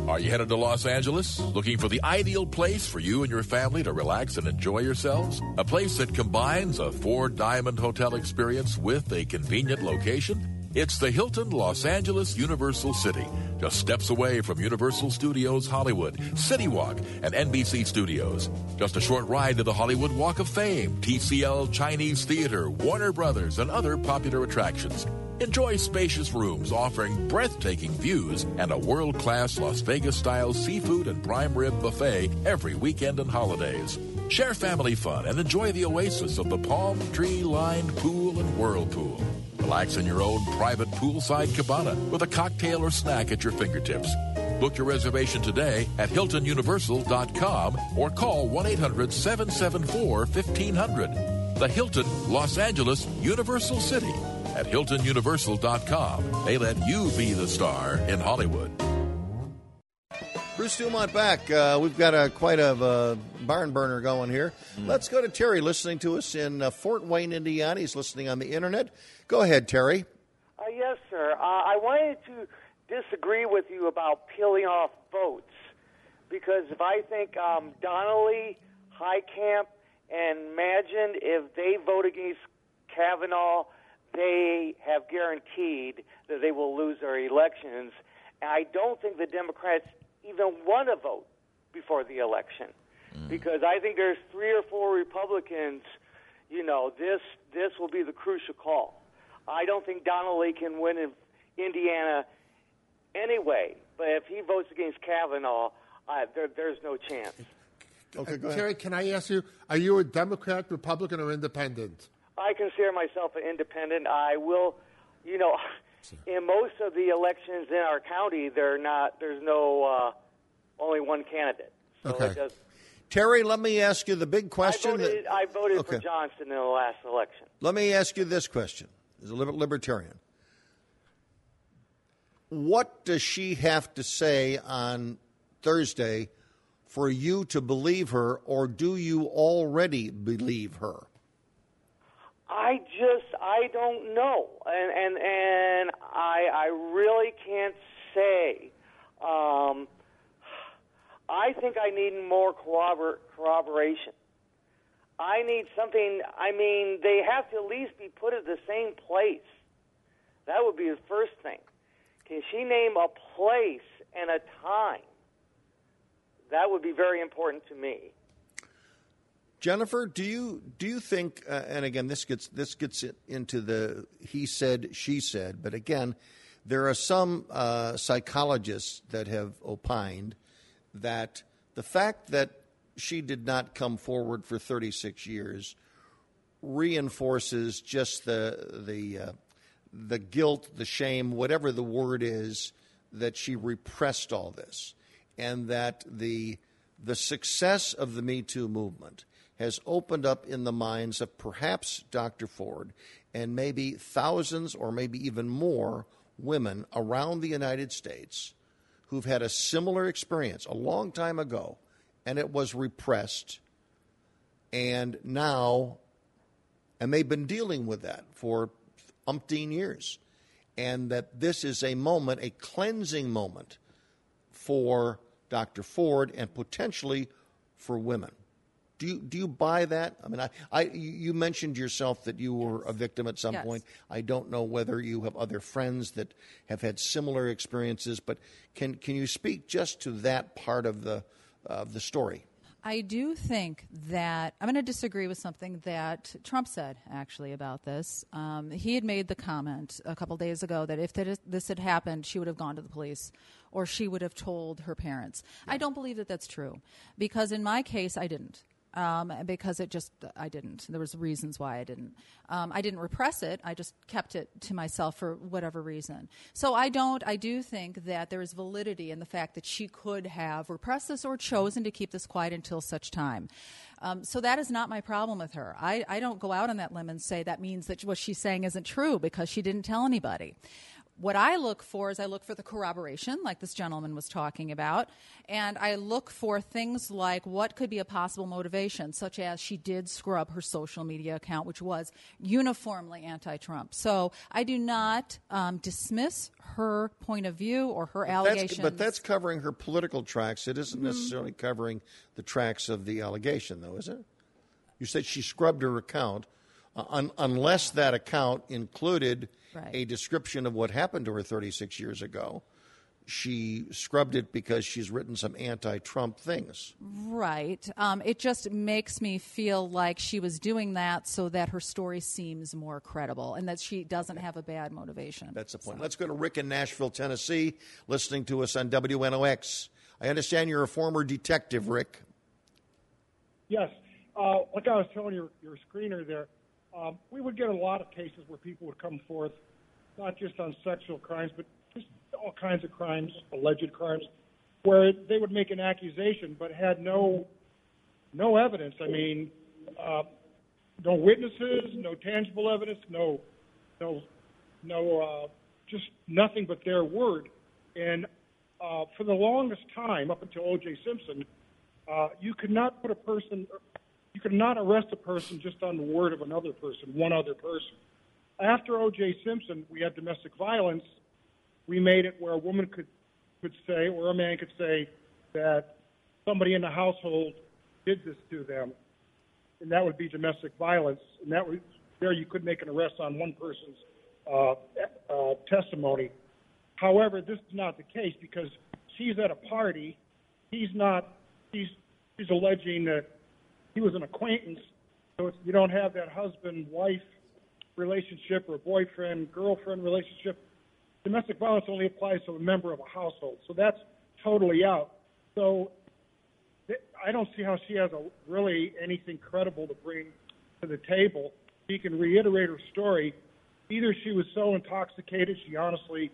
Are you headed to Los Angeles? Looking for the ideal place for you and your family to relax and enjoy yourselves? A place that combines a four diamond hotel experience with a convenient location? It's the Hilton Los Angeles Universal City, just steps away from Universal Studios Hollywood, City Walk, and NBC Studios. Just a short ride to the Hollywood Walk of Fame, TCL Chinese Theater, Warner Brothers, and other popular attractions. Enjoy spacious rooms offering breathtaking views and a world class Las Vegas style seafood and prime rib buffet every weekend and holidays. Share family fun and enjoy the oasis of the palm tree lined pool and whirlpool. Relax in your own private poolside cabana with a cocktail or snack at your fingertips. Book your reservation today at HiltonUniversal.com or call 1 800 774 1500. The Hilton Los Angeles Universal City at HiltonUniversal.com. They let you be the star in Hollywood. Bruce Dumont back. Uh, we've got a quite a uh, barn burner going here. Let's go to Terry, listening to us in uh, Fort Wayne, Indiana. He's listening on the internet. Go ahead, Terry. Uh, yes, sir. Uh, I wanted to disagree with you about peeling off votes because if I think um, Donnelly, Heitkamp, and Manchin, if they vote against Kavanaugh, they have guaranteed that they will lose their elections. And I don't think the Democrats even want to vote before the election because I think there's three or four Republicans. You know, this this will be the crucial call. I don't think Donnelly can win in Indiana anyway, but if he votes against Kavanaugh, uh, there, there's no chance. Okay, go Uh, ahead. Terry, can I ask you, are you a Democrat, Republican, or independent? I consider myself an independent. I will, you know, in most of the elections in our county, they're not. There's no uh, only one candidate. So Okay. it does, Terry, let me ask you the big I question. voted. that- I voted for Okay. Johnson in the last election. Let me ask you this question as a liber- libertarian. What does she have to say on Thursday for you to believe her, or do you already believe her? I just I don't know, and and and I I really can't say. Um, I think I need more corrobor- corroboration. I need something. I mean, they have to at least be put at the same place. That would be the first thing. Can she name a place and a time? That would be very important to me. Jennifer, do you do you think? Uh, and again, this gets this gets into the he said she said. But again, there are some uh, psychologists that have opined that the fact that she did not come forward for 36 years reinforces just the the uh, the guilt, the shame, whatever the word is, that she repressed all this, and that the the success of the Me Too movement has opened up in the minds of perhaps Dr. Ford and maybe thousands or maybe even more women around the United States who've had a similar experience a long time ago, and it was repressed, and now and they've been dealing with that for umpteen years. And that this is a moment, a cleansing moment for Dr. Ford and potentially for women. Do you, do you buy that? I mean, I, I, you mentioned yourself that you were a victim at some Yes. point. I don't know whether you have other friends that have had similar experiences, but can, can you speak just to that part of the, of the story? I do think that I'm going to disagree with something that Trump said actually about this. Um, he had made the comment a couple days ago that if this had happened, she would have gone to the police or she would have told her parents. I don't believe that that's true because in my case, I didn't. Um, because it just I didn't. There was reasons why I didn't. Um, I didn't repress it. I just kept it to myself for whatever reason. So I don't. I do think that there is validity in the fact that she could have repressed this or chosen to keep this quiet until such time. Um, so that is not my problem with her. I, I don't go out on that limb and say that means that what she's saying isn't true because she didn't tell anybody. What I look for is I look for the corroboration, like this gentleman was talking about, and I look for things like what could be a possible motivation, such as she did scrub her social media account, which was uniformly anti Trump. So I do not um, dismiss her point of view or her allegations. That's, but that's covering her political tracks. It Mm-hmm. isn't necessarily covering the tracks of the allegation, though, is it? You said she scrubbed her account, uh, un- unless that account included Right. a description of what happened to her 36 years ago. she scrubbed it because she's written some anti-Trump things. Right. Um, it just makes me feel like she was doing that so that her story seems more credible and that she doesn't have a bad motivation. That's the point. Let's go to Rick in Nashville, Tennessee, listening to us on WNOX. I understand you're a former detective, Rick. Yes. Uh, like I was telling your, your screener there, um, we would get a lot of cases where people would come forth, not just on sexual crimes, but just all kinds of crimes, alleged crimes, where they would make an accusation but had no no evidence. I mean, uh, no witnesses, no tangible evidence, no no no uh, just nothing but their word. And uh, for the longest time, up until O.J. Simpson, uh, you could not put a person, could not arrest a person just on the word of another person, one other person. After O.J. Simpson, we had domestic violence. We made it where a woman could could say, or a man could say, that somebody in the household did this to them, and that would be domestic violence. And that was there you could make an arrest on one person's uh, uh, testimony. However, this is not the case because she's at a party. He's not. He's he's alleging that he was an acquaintance. So you don't have that husband-wife relationship or boyfriend-girlfriend relationship. Domestic violence only applies to a member of a household, so that's totally out. So I don't see how she has a, really anything credible to bring to the table. She can reiterate her story. Either she was so intoxicated, she honestly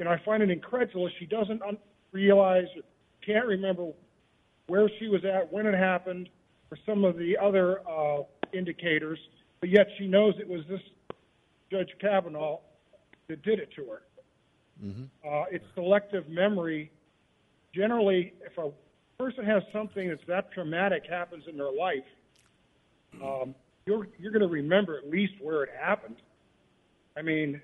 and I find it incredulous. She doesn't un- realize, can't remember where she was at, when it happened, or some of the other uh, indicators, but yet she knows it was this Judge Kavanaugh that did it to her. Uh, it's selective memory. Generally, if a person has something that's that traumatic happens in their life, um, you're you're going to remember at least where it happened. I mean,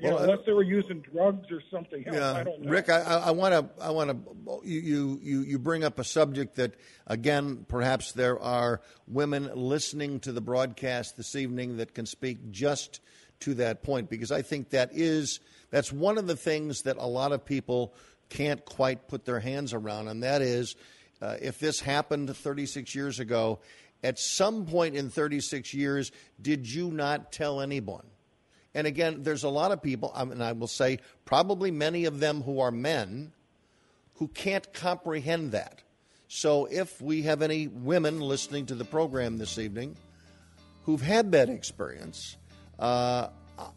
you Well, know, uh, unless they were using drugs or something else. I Yeah, don't know. Rick, I want to, I want to, you, you, you bring up a subject that, again, perhaps there are women listening to the broadcast this evening that can speak just to that point, because I think that is, that's one of the things that a lot of people can't quite put their hands around, and that is, uh, if this happened 36 years ago, at some point in 36 years, did you not tell anyone? And again, there's a lot of people, um, and I will say probably many of them who are men, who can't comprehend that. So if we have any women listening to the program this evening who've had that experience, uh,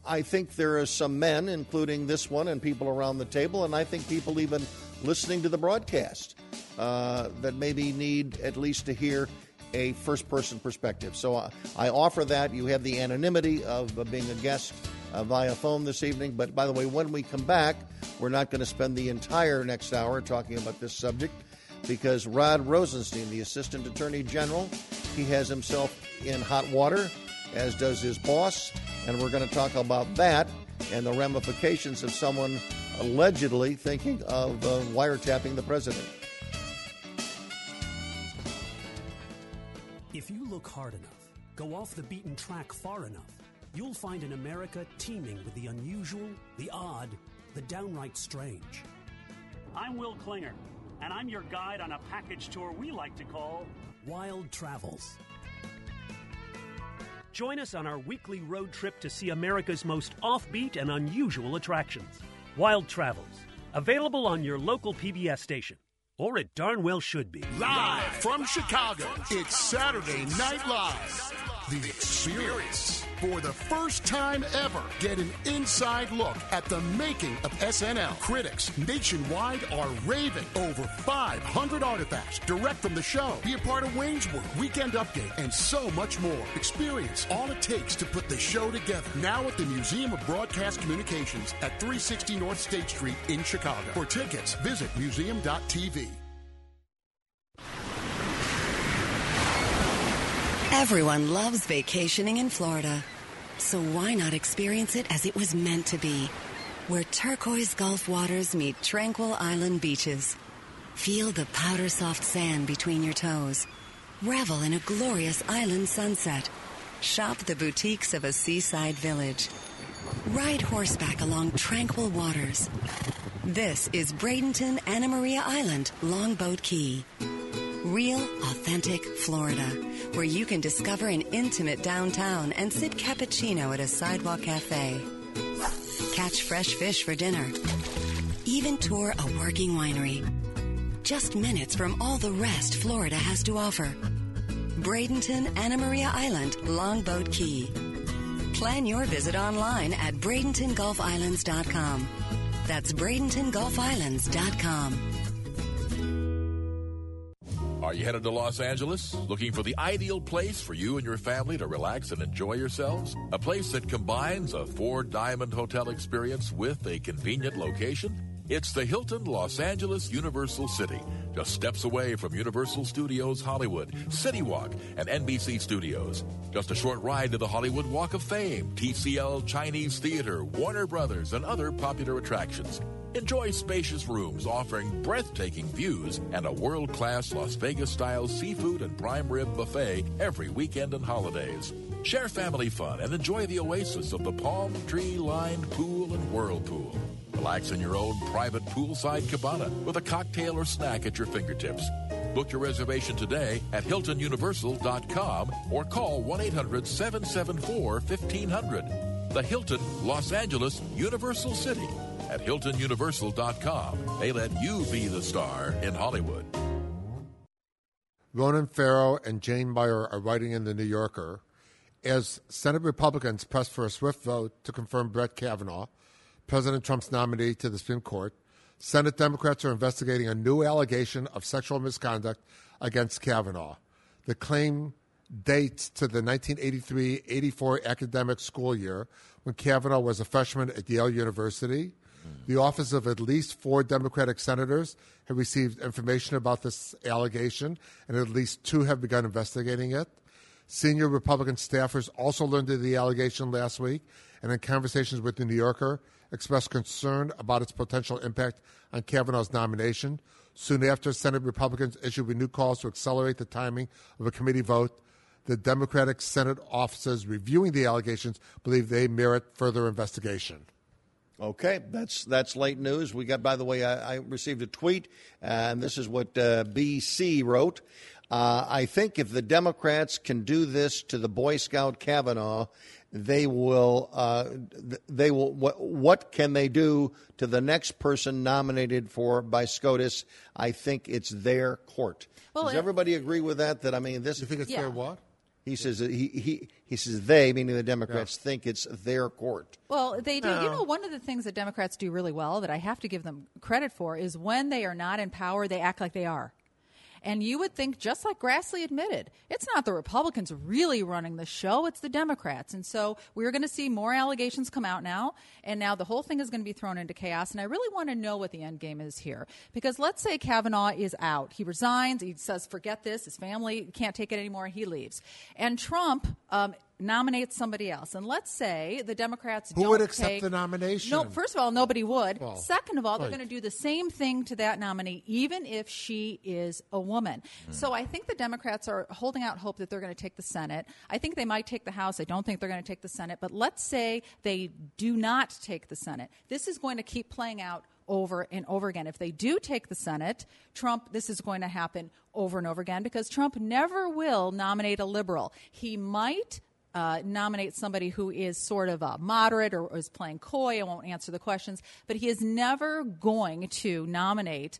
I think there are some men, including this one and people around the table, and I think people even listening to the broadcast, uh, that maybe need at least to hear a first person perspective. So uh, I offer that. You have the anonymity of uh, being a guest uh, via phone this evening. But by the way, when we come back, we're not going to spend the entire next hour talking about this subject because Rod Rosenstein, the Assistant Attorney General, he has himself in hot water, as does his boss. And we're going to talk about that and the ramifications of someone allegedly thinking of uh, wiretapping the president. Look hard enough, go off the beaten track far enough, you'll find an America teeming with the unusual, the odd, the downright strange. I'm Will Klinger, and I'm your guide on a package tour we like to call Wild Travels. Join us on our weekly road trip to see America's most offbeat and unusual attractions. Wild Travels, available on your local PBS station, or it darn well should be. Live from Chicago, it's Saturday Night Live. The experience. For the first time ever, get an inside look at the making of SNL. Critics nationwide are raving over 500 artifacts direct from the show. Be a part of Wayne's World, Weekend Update, and so much more. Experience all it takes to put the show together. Now at the Museum of Broadcast Communications at 360 North State Street in Chicago. For tickets, visit museum.tv. Everyone loves vacationing in Florida. So why not experience it as it was meant to be? Where turquoise Gulf waters meet tranquil island beaches. Feel the powder soft sand between your toes. Revel in a glorious island sunset. Shop the boutiques of a seaside village. Ride horseback along tranquil waters. This is Bradenton Anna Maria Island, Longboat Key. Real, authentic Florida, where you can discover an intimate downtown and sip cappuccino at a sidewalk cafe. Catch fresh fish for dinner. Even tour a working winery. Just minutes from all the rest Florida has to offer. Bradenton Anna Maria Island, Longboat Key. Plan your visit online at BradentonGulfIslands.com. That's BradentonGulfIslands.com. Are you headed to Los Angeles? Looking for the ideal place for you and your family to relax and enjoy yourselves? A place that combines a four diamond hotel experience with a convenient location? It's the Hilton Los Angeles Universal City, just steps away from Universal Studios Hollywood, City Walk, and NBC Studios. Just a short ride to the Hollywood Walk of Fame, TCL Chinese Theater, Warner Brothers, and other popular attractions. Enjoy spacious rooms offering breathtaking views and a world class Las Vegas style seafood and prime rib buffet every weekend and holidays. Share family fun and enjoy the oasis of the palm tree lined pool and whirlpool. Relax in your own private poolside cabana with a cocktail or snack at your fingertips. Book your reservation today at HiltonUniversal.com or call 1 800 774 1500. The Hilton Los Angeles Universal City at HiltonUniversal.com. They let you be the star in Hollywood. Ronan Farrow and Jane Mayer are writing in The New Yorker as Senate Republicans press for a swift vote to confirm Brett Kavanaugh, President Trump's nominee to the Supreme Court. Senate Democrats are investigating a new allegation of sexual misconduct against Kavanaugh. The claim dates to the 1983 84 academic school year when Kavanaugh was a freshman at Yale University. Hmm. The office of at least four Democratic senators have received information about this allegation, and at least two have begun investigating it. Senior Republican staffers also learned of the allegation last week and, in conversations with The New Yorker, expressed concern about its potential impact on Kavanaugh's nomination. Soon after, Senate Republicans issued renewed calls to accelerate the timing of a committee vote. The Democratic Senate offices reviewing the allegations believe they merit further investigation. Okay, that's that's late news. We got, by the way, I, I received a tweet, and this is what uh, BC wrote. Uh, I think if the Democrats can do this to the Boy Scout Kavanaugh, they will. Uh, they will. What, what, can they do to the next person nominated for by SCOTUS? I think it's their court. Well, Does everybody agree with that? That I mean, this. You think it's yeah. their what? He says he, he he says they, meaning the Democrats, yeah. think it's their court. Well, they do. No. You know, one of the things that Democrats do really well that I have to give them credit for is when they are not in power, they act like they are. And you would think, just like Grassley admitted, it's not the Republicans really running the show, it's the Democrats. And so we're going to see more allegations come out now. And now the whole thing is going to be thrown into chaos. And I really want to know what the end game is here. Because let's say Kavanaugh is out. He resigns. He says, forget this. His family can't take it anymore. He leaves. And Trump um, nominate somebody else. And let's say the Democrats Who don't would accept take, the nomination? No, first of all, nobody would. Well, Second of all, they're going to do the same thing to that nominee, even if she is a woman. Hmm. So I think the Democrats are holding out hope that they're going to take the Senate. I think they might take the House. I don't think they're going to take the Senate. But let's say they do not take the Senate. This is going to keep playing out over and over again. If they do take the Senate, Trump, this is going to happen over and over again because Trump never will nominate a liberal. He might uh, nominate somebody who is sort of a moderate or, or is playing coy and won't answer the questions, but he is never going to nominate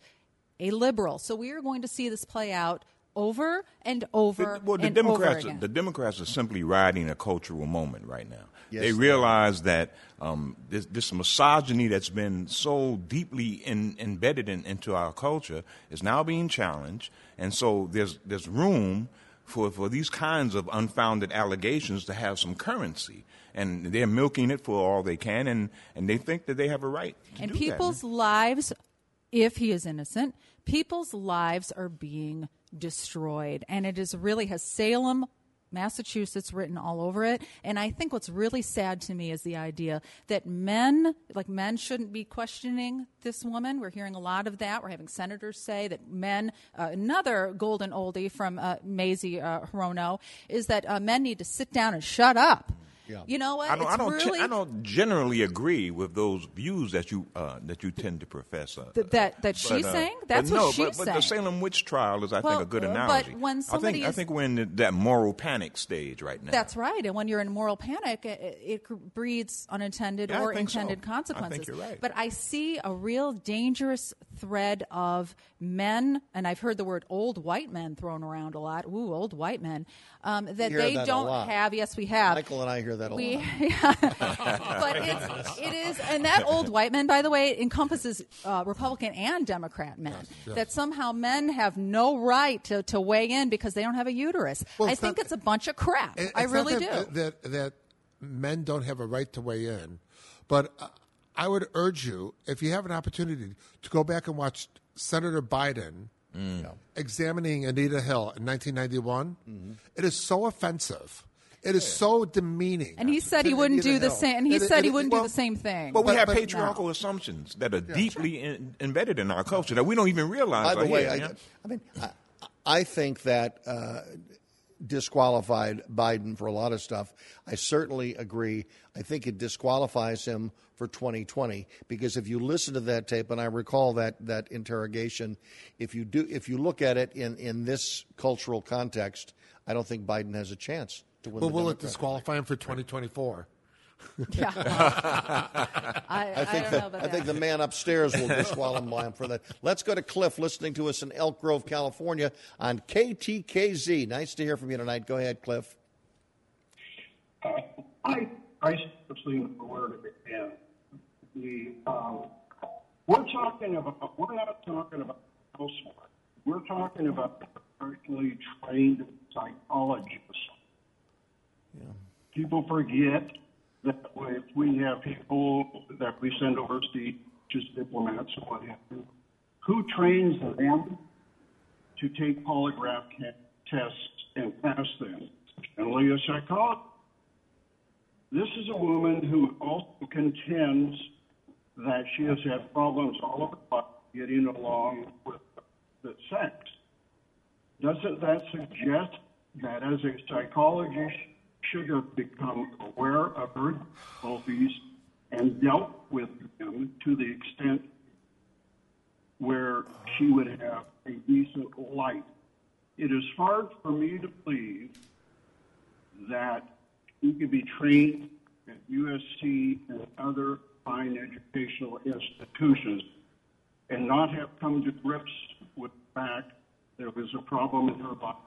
a liberal. So we are going to see this play out over and over The- well, the and Democrats, over again. the Democrats are simply riding a cultural moment right now. Yes, they they realize that um, this, this misogyny that's been so deeply in, embedded in, into our culture is now being challenged, and so there's there's room for for these kinds of unfounded allegations to have some currency, and they're milking it for all they can, and and they think that they have a right to and people's lives, if he is innocent, people's lives are being destroyed. And it is really has Salem, Massachusetts written all over it. And I think what's really sad to me is the idea that men, like men, shouldn't be questioning this woman. We're hearing a lot of that. We're having senators say that men, uh, another golden oldie from uh, Mazie uh, Hirono, is that uh, men need to sit down and shut up. You know what? I don't. It's I don't. really I don't generally agree with those views that you uh, that you tend to profess. Uh, Th- that that she's uh, saying. but That's no, what she's but, but saying. the Salem witch trial is, I Well, think, a good uh, but analogy. when I somebody think I think we're in that moral panic stage right now. That's right. And when you're in moral panic, it, it breeds unintended Yeah, or think so. intended I think consequences. you're right. But I see a real dangerous thread of men, and I've heard the word old white men thrown around a lot. Ooh, old white men. Um, that they that don't have. Yes, we have. Michael and I hear that a we, lot. but it's, it is, and that old white men, by the way, encompasses uh, Republican and Democrat men. yes. That somehow men have no right to, to weigh in because they don't have a uterus. Well, I it's think not- it's a bunch of crap. It- I really that, do. That, that men don't have a right to weigh in, but uh, I would urge you, if you have an opportunity, to go back and watch Senator Biden examining Anita Hill in 1991. Mm-hmm. It is so offensive. It is so demeaning. And he said he wouldn't do the same. And he It- said it- he wouldn't well, do the same thing. But we have but- patriarchal assumptions that are deeply in, embedded in our culture that we don't even realize. By the way, here, I, yeah? I mean, I, I think that uh, disqualified Biden for a lot of stuff. I certainly agree. I think it disqualifies him for 2020 because if you listen to that tape, and I recall that that interrogation, if you do, if you look at it in in this cultural context, I don't think Biden has a chance to win. Well, the will it disqualify him for 2024? Yeah. I, I think don't the, know about I think that. the man upstairs will disqualify him for that. Let's go to Cliff, listening to us in Elk Grove, California, on KTKZ. Nice to hear from you tonight. Go ahead, Cliff. I I seriously aware of it, and the um, we're talking about we're not talking about housework. We're talking about professionally trained psychologists. People forget that we have people that we send overseas, just diplomats and what have you, who trains them to take polygraph tests and pass them? Generally, a psychologist. This is a woman who also contends that she has had problems all over the life getting along with the sex. Doesn't that suggest that as a psychologist should have become aware of her difficulties and dealt with them to the extent where she would have a decent life? It is hard for me to believe that you could be trained at USC and other fine educational institutions and not have come to grips with the fact there was a problem in her body.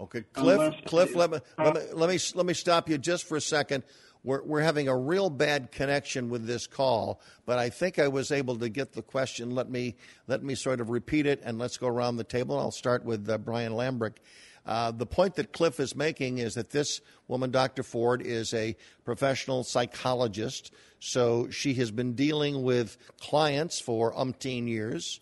Okay, Cliff. Unless Cliff, let me, let me let me let me stop you just for a second. We're we're having a real bad connection with this call, but I think I was able to get the question. Let me let me sort of repeat it, and let's go around the table. I'll start with uh, Brian Lambrick. Uh, the point that Cliff is making is that this woman, Dr. Ford, is a professional psychologist. So she has been dealing with clients for umpteen years.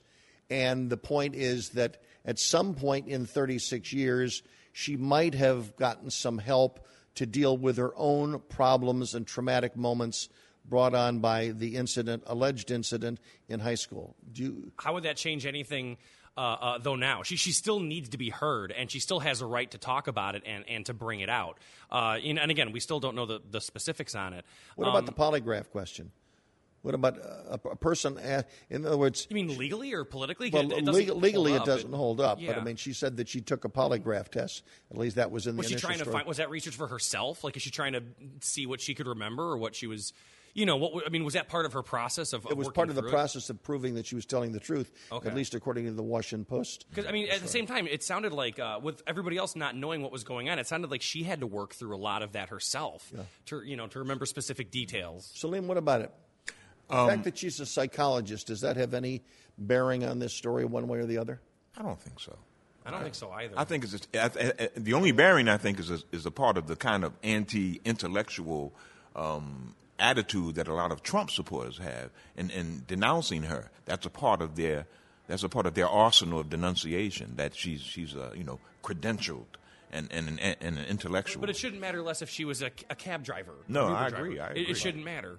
And the point is that at some point in 36 years, she might have gotten some help to deal with her own problems and traumatic moments brought on by the incident, alleged incident in high school. Do you, How would that change anything? Uh, uh, though now she she still needs to be heard and she still has a right to talk about it and, and to bring it out. Uh, and, and again, we still don't know the, the specifics on it. what Um, about the polygraph question? What about a, a person? uh, In other words, You mean legally or politically? well, It- it legal, legally it doesn't hold up. But. I mean, she said that she took a polygraph test. At least that was in the was she trying to story. find? Was that research for herself? Like, is she trying to see what she could remember or what she was? You know, what I mean, was that part of her process of? It was part of the process of proving that she was telling the truth, Okay. at least according to the Washington Post. Because I mean, at the same time, it sounded like uh, with everybody else not knowing what was going on, it sounded like she had to work through a lot of that herself to you know to remember specific details. Salim, what about it? The Um, fact that she's a psychologist, does that have any bearing on this story one way or the other? I don't think so. I don't think so either. I think it's just, I, I, I- the only bearing I think is a, is a part of the kind of anti-intellectual um, attitude that a lot of Trump supporters have in, in denouncing her. That's a part of their that's a part of their arsenal of denunciation. That she's she's uh, you know credentialed and and, and, and an intellectual. But it shouldn't matter less if she was a, a cab driver. No, a Uber I agree, It- agree. It, shouldn't matter.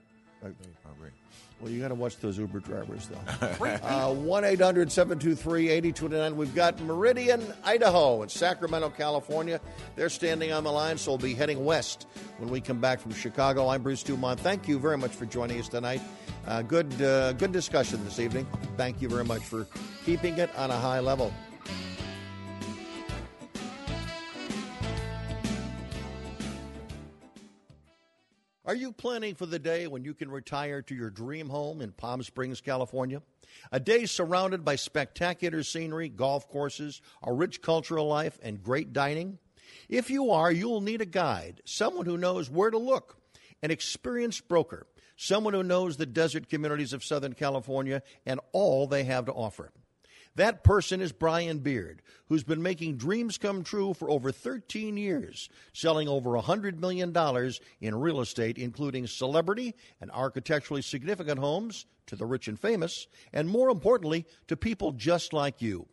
Well, you got to watch those Uber drivers, though. Uh, One eight hundred seven two three eighty two nine. We've got Meridian, Idaho, and Sacramento, California. They're standing on the line, so we'll be heading west when we come back from Chicago. I'm Bruce Dumont. Thank you very much for joining us tonight. Uh, good, uh, good discussion this evening. Thank you very much for keeping it on a high level. Are you planning for the day when you can retire to your dream home in Palm Springs, California? A day surrounded by spectacular scenery, golf courses, a rich cultural life, and great dining? If you are, you'll need a guide, someone who knows where to look, an experienced broker, someone who knows the desert communities of Southern California and all they have to offer. That person is Brian Beard, who's been making dreams come true for over 13 years, selling over $100 million in real estate, including celebrity and architecturally significant homes to the rich and famous, and more importantly, to people just like you.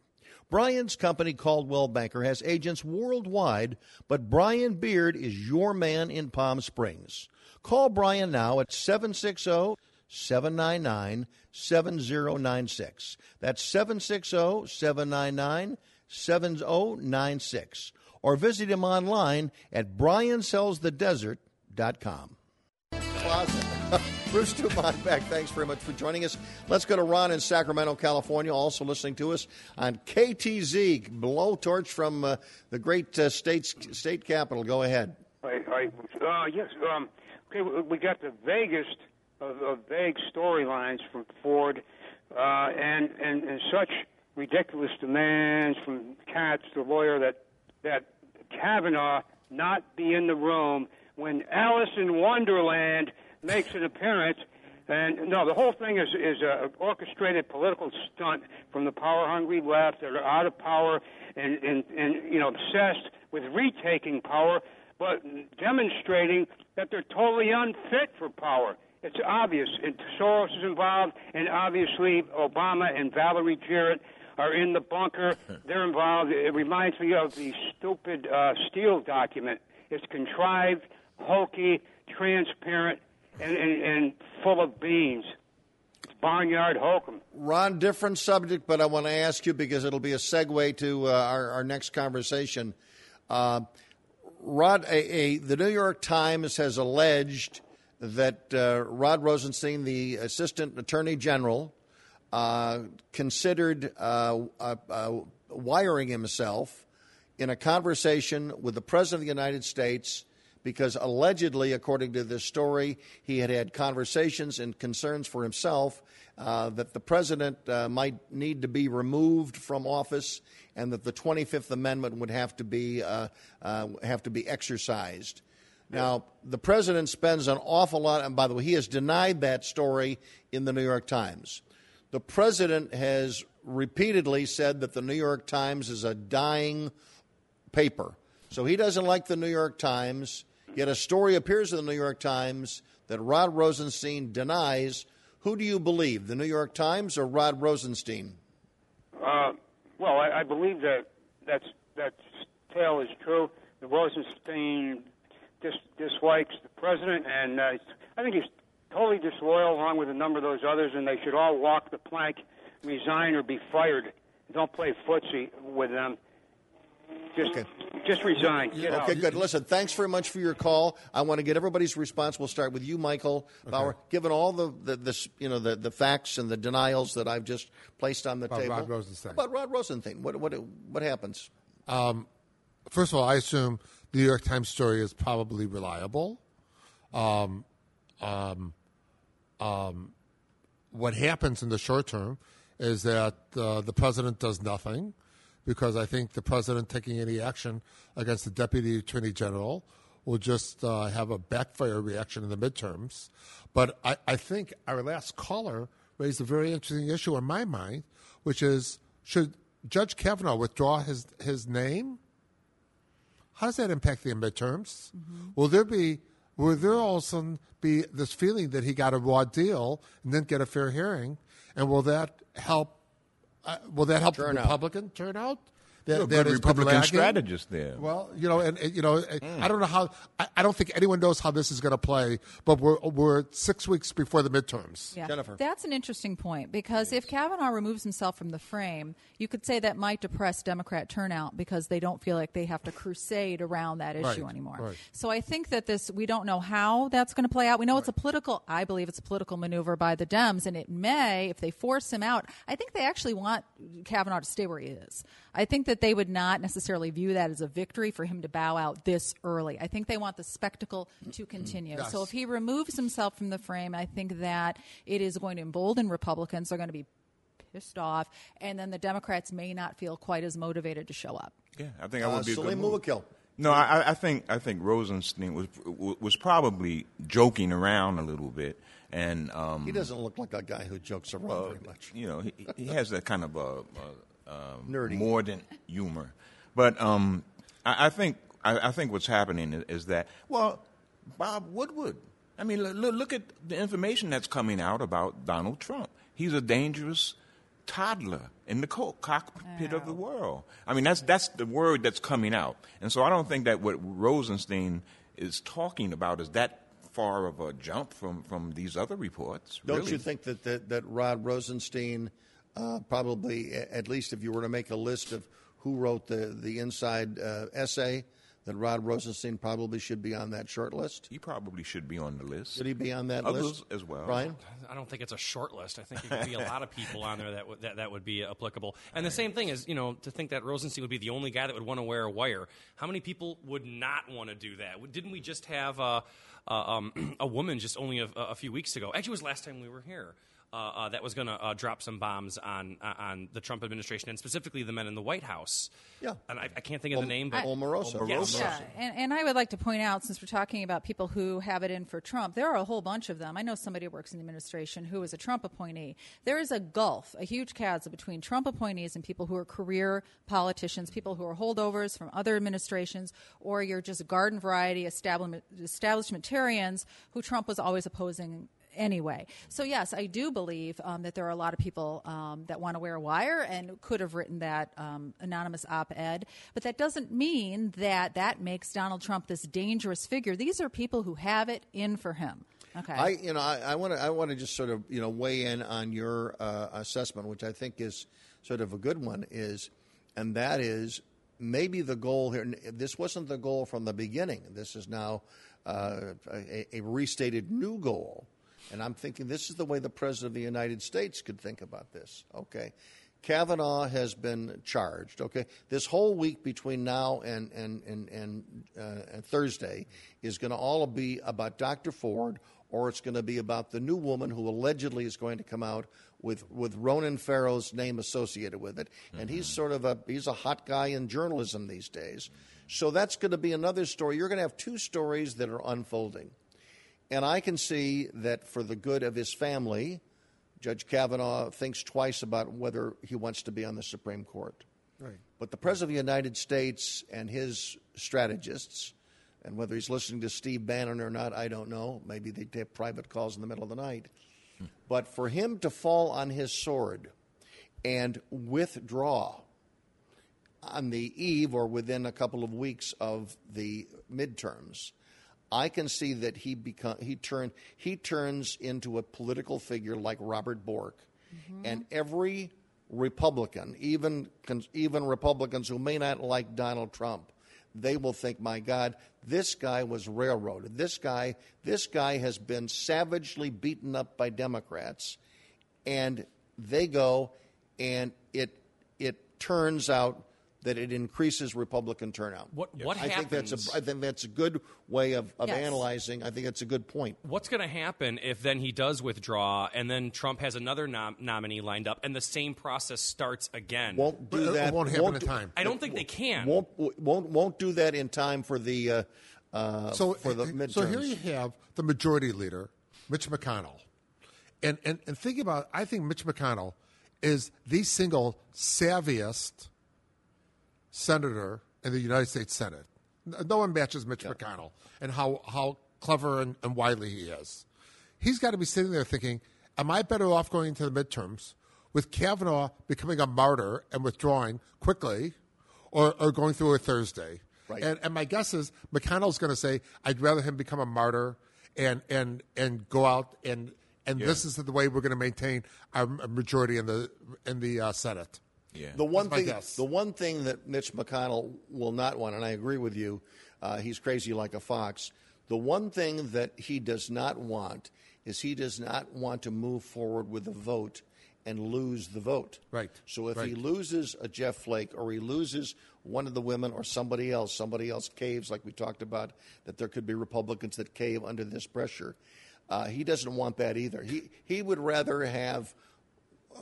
Brian's company, Coldwell Banker, has agents worldwide, but Brian Beard is your man in Palm Springs. Call Brian now at 760 799 7096. That's 760 799 7096. Or visit him online at briansellsthedesert.com. Plaza. Bruce Dumont back. Thanks very much for joining us. Let's go to Ron in Sacramento, California, also listening to us on KTKZ, blowtorch from uh, the great uh, state, state capital. Go ahead. I, I, uh, yes. Um, okay, we- we got the vaguest of, of vague storylines from Ford, uh, and, and and such ridiculous demands from Katz, the lawyer, that that Kavanaugh not be in the room when Alice in Wonderland makes an appearance. And no, the whole thing is is a orchestrated political stunt from the power-hungry left that are out of power and and and you know obsessed with retaking power, but demonstrating that they're totally unfit for power. It's obvious. And Soros is involved, and obviously Obama and Valerie Jarrett are in the bunker. They're involved. It reminds me of the stupid uh, Steele document. It's contrived, hokey, transparent, and, and, and full of beans. It's barnyard hokum. Ron, different subject, but I want to ask you because it'll be a segue to uh, our, our next conversation. Uh, Rod, a, a, the New York Times has alleged that uh, Rod Rosenstein, the Assistant Attorney General, uh, considered uh, uh, uh, wiring himself in a conversation with the President of the United States because allegedly, according to this story, he had had conversations and concerns for himself uh, that the president uh, might need to be removed from office and that the 25th Amendment would have to be uh, uh, have to be exercised. Now, the president spends an awful lot, and by the way, he has denied that story in the New York Times. The president has repeatedly said that the New York Times is a dying paper. So he doesn't like the New York Times, yet a story appears in the New York Times that Rod Rosenstein denies. Who do you believe, the New York Times or Rod Rosenstein? Uh, well, I, I believe that that's that tale is true. The Rosenstein dis, dislikes the president, and uh, I think he's totally disloyal, along with a number of those others, and they should all walk the plank, resign, or be fired. Don't play footsie with them. Just, just resign. Get okay, out. good. Listen, thanks very much for your call. I want to get everybody's response. We'll start with you, Michael Bauer. Given all the, the, the you know the, the facts and the denials that I've just placed on the About table Rod Rosenstein. about Rod Rosenstein, what what what happens? Um, first of all, I assume the New York Times story is probably reliable. Um, um, um, what happens in the short term is that uh, the president does nothing because I think the president taking any action against the deputy attorney general will just uh, have a backfire reaction in the midterms. But I, I think our last caller raised a very interesting issue in my mind, which is should Judge Kavanaugh withdraw his, his name? How does that impact the midterms? Will there be will there all of a sudden be this feeling that he got a raw deal and didn't get a fair hearing? And will that help? Uh, will that help the Republican turnout? That, You're a that good has Republican lagging. strategist there. Well, you know, and, and, you know, hmm. I don't know how. I, I don't think anyone knows how this is going to play. But we're we're six weeks before the midterms. Yeah. Jennifer. That's an interesting point because if Kavanaugh removes himself from the frame, you could say that might depress Democrat turnout because they don't feel like they have to crusade around that issue Right, anymore. right. So I think that this, we don't know how that's going to play out. We know it's a political, I believe it's a political maneuver by the Dems, and it may, if they force him out, I think they actually want Kavanaugh to stay where he is. I think that they would not necessarily view that as a victory for him to bow out this early. I think they want the spectacle to continue. Yes. So if he removes himself from the frame, I think that it is going to embolden Republicans. They're going to be pissed off, and then the Democrats may not feel quite as motivated to show up. Yeah, I think that Uh, would be a Salim good move. Muwakil. No, I, I think I think Rosenstein was was probably joking around a little bit, and um, He doesn't look like a guy who jokes around well, very much. you know, he, he has that kind of a, a um, Nerdy. mordant humor. But um, I, I think I, I think what's happening is, is that well, Bob Woodward. I mean, look, look at the information that's coming out about Donald Trump. He's a dangerous toddler in the co- cockpit of the world. I mean, that's that's the word that's coming out, and so I don't think that what Rosenstein is talking about is that far of a jump from from these other reports. Don't really. you think that, that, that Rod Rosenstein, uh, probably, at least if you were to make a list of who wrote the, the inside uh, essay, that Rod Rosenstein probably should be on that short list? He probably should be on the list. Should he be on that Others list? as well. Brian? I don't think it's a short list. I think there could be a lot of people on there that, would that that would be applicable. And the same thing is, you know, to think that Rosenstein would be the only guy that would want to wear a wire. How many people would not want to do that? Didn't we just have uh, uh, um, a woman just only a, a few weeks ago? Actually, it was last time we were here. Uh, uh, that was going to uh, drop some bombs on uh, on the Trump administration and specifically the men in the White House. Yeah, and I, I can't think of the name, but Omarosa. Yes. Yeah, and, and I would like to point out, since we're talking about people who have it in for Trump, there are a whole bunch of them. I know somebody who works in the administration who is a Trump appointee. There is a gulf, a huge chasm between Trump appointees and people who are career politicians, people who are holdovers from other administrations, or you're just garden variety establishment, establishmentarians who Trump was always opposing anyway. So yes, I do believe um, that there are a lot of people um, that want to wear a wire and could have written that um, anonymous op-ed, but that doesn't mean that that makes Donald Trump this dangerous figure. These are people who have it in for him. Okay. I, you know, I want to, I want to just sort of, you know, weigh in on your uh, assessment, which I think is sort of a good one, is, and that is maybe the goal here. This wasn't the goal from the beginning. This is now uh, a, a restated new goal, and I'm thinking this is the way the president of the United States could think about this. Okay. Kavanaugh has been charged. Okay, this whole week between now and and and and, uh, and Thursday is going to all be about Dr. Ford, or it's going to be about the new woman who allegedly is going to come out with with Ronan Farrow's name associated with it, and he's sort of a he's a hot guy in journalism these days. So that's going to be another story. You're going to have two stories that are unfolding, and I can see that for the good of his family. Judge Kavanaugh thinks twice about whether he wants to be on the Supreme Court. Right. But the President of the United States and his strategists, and whether he's listening to Steve Bannon or not, I don't know. Maybe they take private calls in the middle of the night. But for him to fall on his sword and withdraw on the eve or within a couple of weeks of the midterms, I can see that he become he turn he turns into a political figure like Robert Bork, mm-hmm. and every Republican, even even Republicans who may not like Donald Trump, they will think, "My God, this guy was railroaded. This guy this guy has been savagely beaten up by Democrats," and they go, and it it turns out that it increases Republican turnout. What- what I think that's a I think that's a good way of, of Yes. analyzing. I think that's a good point. What's going to happen if then he does withdraw and then Trump has another nom- nominee lined up and the same process starts again? Won't do that. do- I don't think they can. Won't won't won't do that in time for the uh, uh, so for the midterms. So here you have the majority leader, Mitch McConnell, and and and think about. I think Mitch McConnell is the single savviest senator in the United States Senate. No one matches Mitch McConnell and how how clever and, and wily he is. He's got to be sitting there thinking, "Am I better off going into the midterms with Kavanaugh becoming a martyr and withdrawing quickly?" or, or going through a Thursday. Right. And, and my guess is McConnell's going to say, I'd rather him become a martyr and and and go out and and Yeah. this is the way we're going to maintain our majority in the in the uh, Senate. Yeah. The one That's thing, the one thing that Mitch McConnell will not want, and I agree with you, uh, he's crazy like a fox. The one thing that he does not want is he does not want to move forward with a vote and lose the vote. Right. So if he loses a Jeff Flake or he loses one of the women or somebody else, somebody else caves, like we talked about, that there could be Republicans that cave under this pressure. Uh, he doesn't want that either. He he would rather have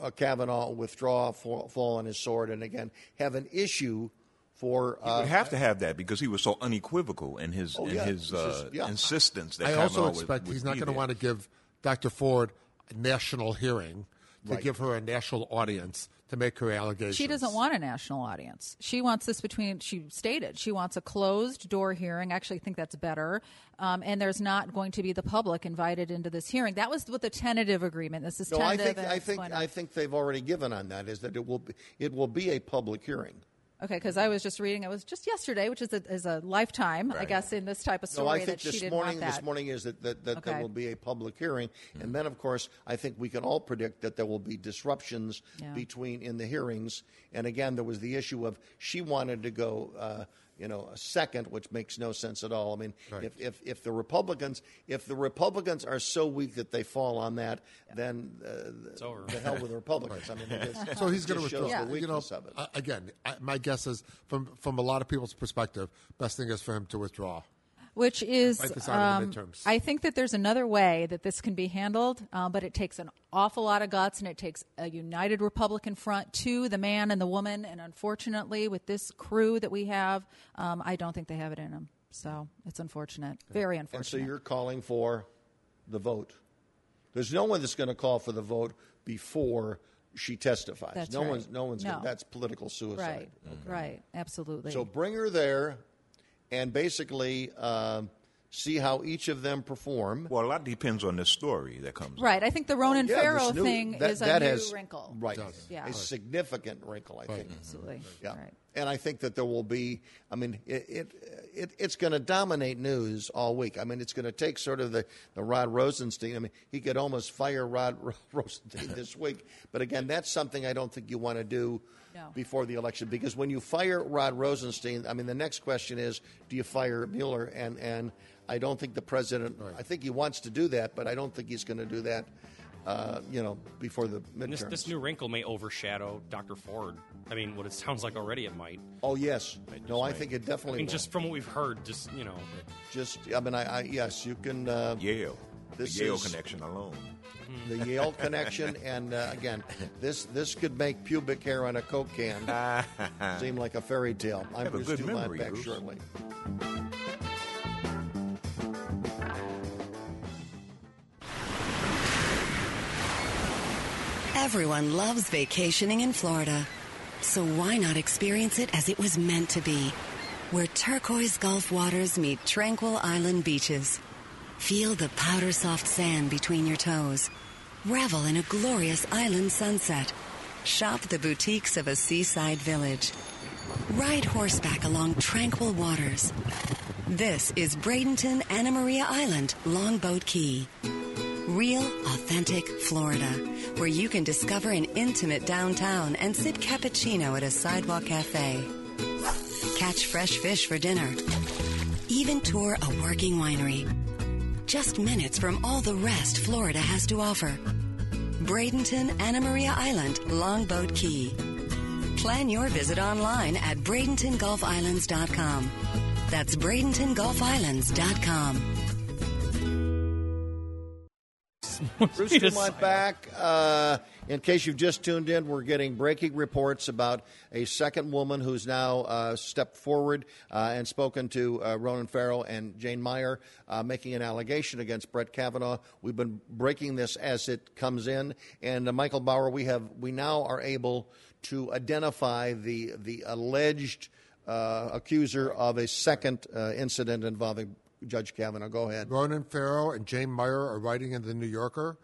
uh, Kavanaugh withdraw, fall, fall on his sword, and again have an issue for. He Uh, would have to have that because he was so unequivocal in his Oh, in yeah. his uh, just- yeah. insistence that I also Kavanaugh would- expect would he's not going to want to give Dr. Ford a national hearing to Right. give her a national audience to make her allegations. She doesn't want a national audience. She wants this between. She stated she wants a closed door hearing. I actually think that's better. Um, and there's not going to be the public invited into this hearing. That was with the tentative agreement. This is no, I think I think I think they've already given on that. Is that it will be, it will be a public hearing. Okay, because I was just reading. It was just yesterday, which is a, is a lifetime, I guess, in this type of story No, I think this morning, this morning is that, that, that there will be a public hearing, and then of course I think we can all predict that there will be disruptions Yeah. between in the hearings. And again, there was the issue of she wanted to go, uh, you know, a second, which makes no sense at all. I mean, Right. if, if if the Republicans if the Republicans are so weak that they fall on that, then uh, It's over. the hell with the Republicans. I mean, it is, So he's going to just shows withdraw. the You know, weakness of it. uh, again, I, my guess is from from a lot of people's perspective, best thing is for him to withdraw. Which is Fight this out in um, the midterms. I think that there's another way that this can be handled, uh, but it takes an awful lot of guts and it takes a united Republican front to the man and the woman. And unfortunately, with this crew that we have, um, I don't think they have it in them. So it's unfortunate, very unfortunate. And so you're calling for the vote. There's no one that's going to call for the vote before she testifies. That's no right. one's. No one's. No. Gonna, that's political suicide. right, right, absolutely. So bring her there, and basically um, see how each of them perform. Well, a lot depends on the story that comes. right, I think the Ronan Yeah, this Farrow new- thing that- is a that new has- wrinkle. Right. Yeah. A significant wrinkle, I think. Absolutely. Yeah. And I think that there will be, I mean, it, it, it it's going to dominate news all week. I mean, it's going to take sort of the, the Rod Rosenstein. I mean, he could almost fire Rod Ro- Rosenstein this week. But again, that's something I don't think you want to do No. before the election because when you fire Rod Rosenstein, I mean, the next question is, do you fire Mueller? And, and I don't think the president, I think he wants to do that, but I don't think he's going to do that, uh, you know, before the And this, this new wrinkle may overshadow Dr. Ford. I mean, what it sounds like already, it might. Oh yes, no, I might. think it definitely. I mean, will. just from what we've heard, just you know, just I mean, I, I yes, you can. Uh, Yale, This the Yale is- connection alone. the Yale connection, and uh, again, this this could make pubic hair on a Coke can seem like a fairy tale. I'm Have a Bruce good Dumont, memory, back Bruce. shortly. Everyone loves vacationing in Florida. So why not experience it as it was meant to be? Where turquoise Gulf waters meet tranquil island beaches. Feel the powder soft sand between your toes. Revel in a glorious island sunset. Shop the boutiques of a seaside village. Ride horseback along tranquil waters. This is Bradenton Anna Maria Island, Longboat Key. Real, authentic Florida, where you can discover an intimate downtown and sip cappuccino at a sidewalk cafe. Catch fresh fish for dinner. Even tour a working winery. Just minutes from all the rest Florida has to offer. Bradenton Anna Maria Island, Longboat Key. Plan your visit online at BradentonGulfIslands.com. That's BradentonGulfIslands.com. Bruce Dumont back. Uh, in case you've just tuned in, we're getting breaking reports about a second woman who's now uh, stepped forward uh, and spoken to uh, Ronan Farrow and Jane Mayer, uh, making an allegation against Brett Kavanaugh. We've been breaking this as it comes in, and uh, Michael Bauer, we have we now are able to identify the the alleged uh, accuser of a second uh, incident involving Judge Kavanaugh. Go ahead. Ronan Farrow and Jane Mayer are writing in the New Yorker.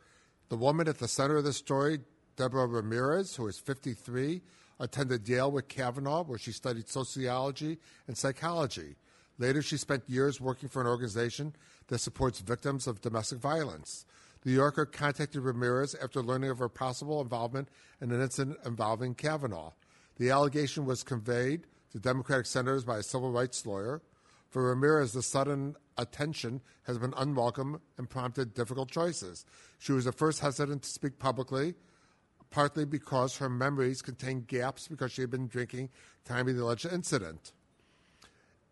The woman at the center of the story, Deborah Ramirez, who is 53, attended Yale with Kavanaugh, where she studied sociology and psychology. Later, she spent years working for an organization that supports victims of domestic violence. The New Yorker contacted Ramirez after learning of her possible involvement in an incident involving Kavanaugh. The allegation was conveyed to Democratic senators by a civil rights lawyer. For Ramirez, the sudden attention has been unwelcome and prompted difficult choices. She was at first hesitant to speak publicly, partly because her memories contained gaps because she had been drinking time of the alleged incident.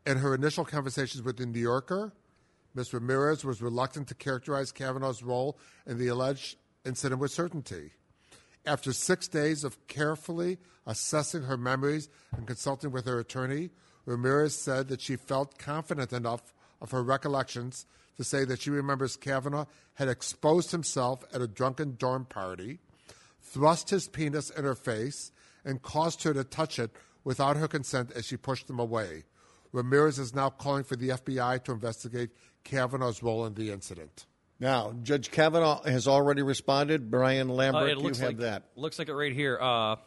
In her initial conversations with the New Yorker, Ms. Ramirez was reluctant to characterize Kavanaugh's role in the alleged incident with certainty. After six days of carefully assessing her memories and consulting with her attorney, Ramirez said that she felt confident enough of her recollections to say that she remembers Kavanaugh had exposed himself at a drunken dorm party, thrust his penis in her face, and caused her to touch it without her consent as she pushed him away. Ramirez is now calling for the FBI to investigate Kavanaugh's role in the incident. Now, Judge Kavanaugh has already responded. Brian Uh, Lambert, it you looks have like that. Looks like it right here. Uh,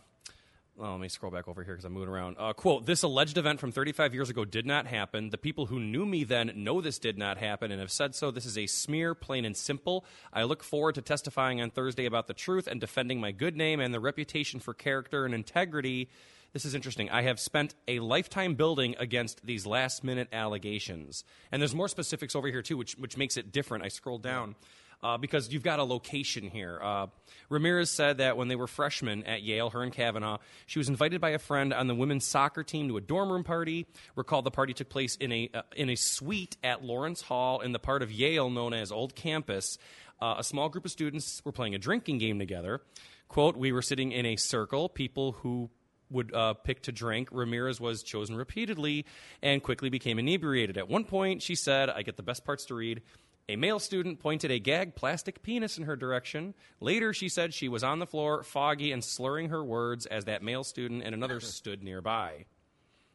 well, let me scroll back over here because I'm moving around. Uh, quote: This alleged event from 35 years ago did not happen. The people who knew me then know this did not happen and have said so. This is a smear, plain and simple. I look forward to testifying on Thursday about the truth and defending my good name and the reputation for character and integrity. This is interesting. I have spent a lifetime building against these last minute allegations. And there's more specifics over here, too, which, which makes it different. I scroll down uh, because you've got a location here. Uh, Ramirez said that when they were freshmen at Yale, her and Kavanaugh, she was invited by a friend on the women's soccer team to a dorm room party. Recall the party took place in a uh, in a suite at Lawrence Hall in the part of Yale known as Old Campus. Uh, a small group of students were playing a drinking game together. Quote: We were sitting in a circle. People who would uh, pick to drink. Ramirez was chosen repeatedly and quickly became inebriated. At one point, she said, I get the best parts to read. A male student pointed a gag plastic penis in her direction. Later, she said she was on the floor, foggy and slurring her words as that male student and another stood nearby.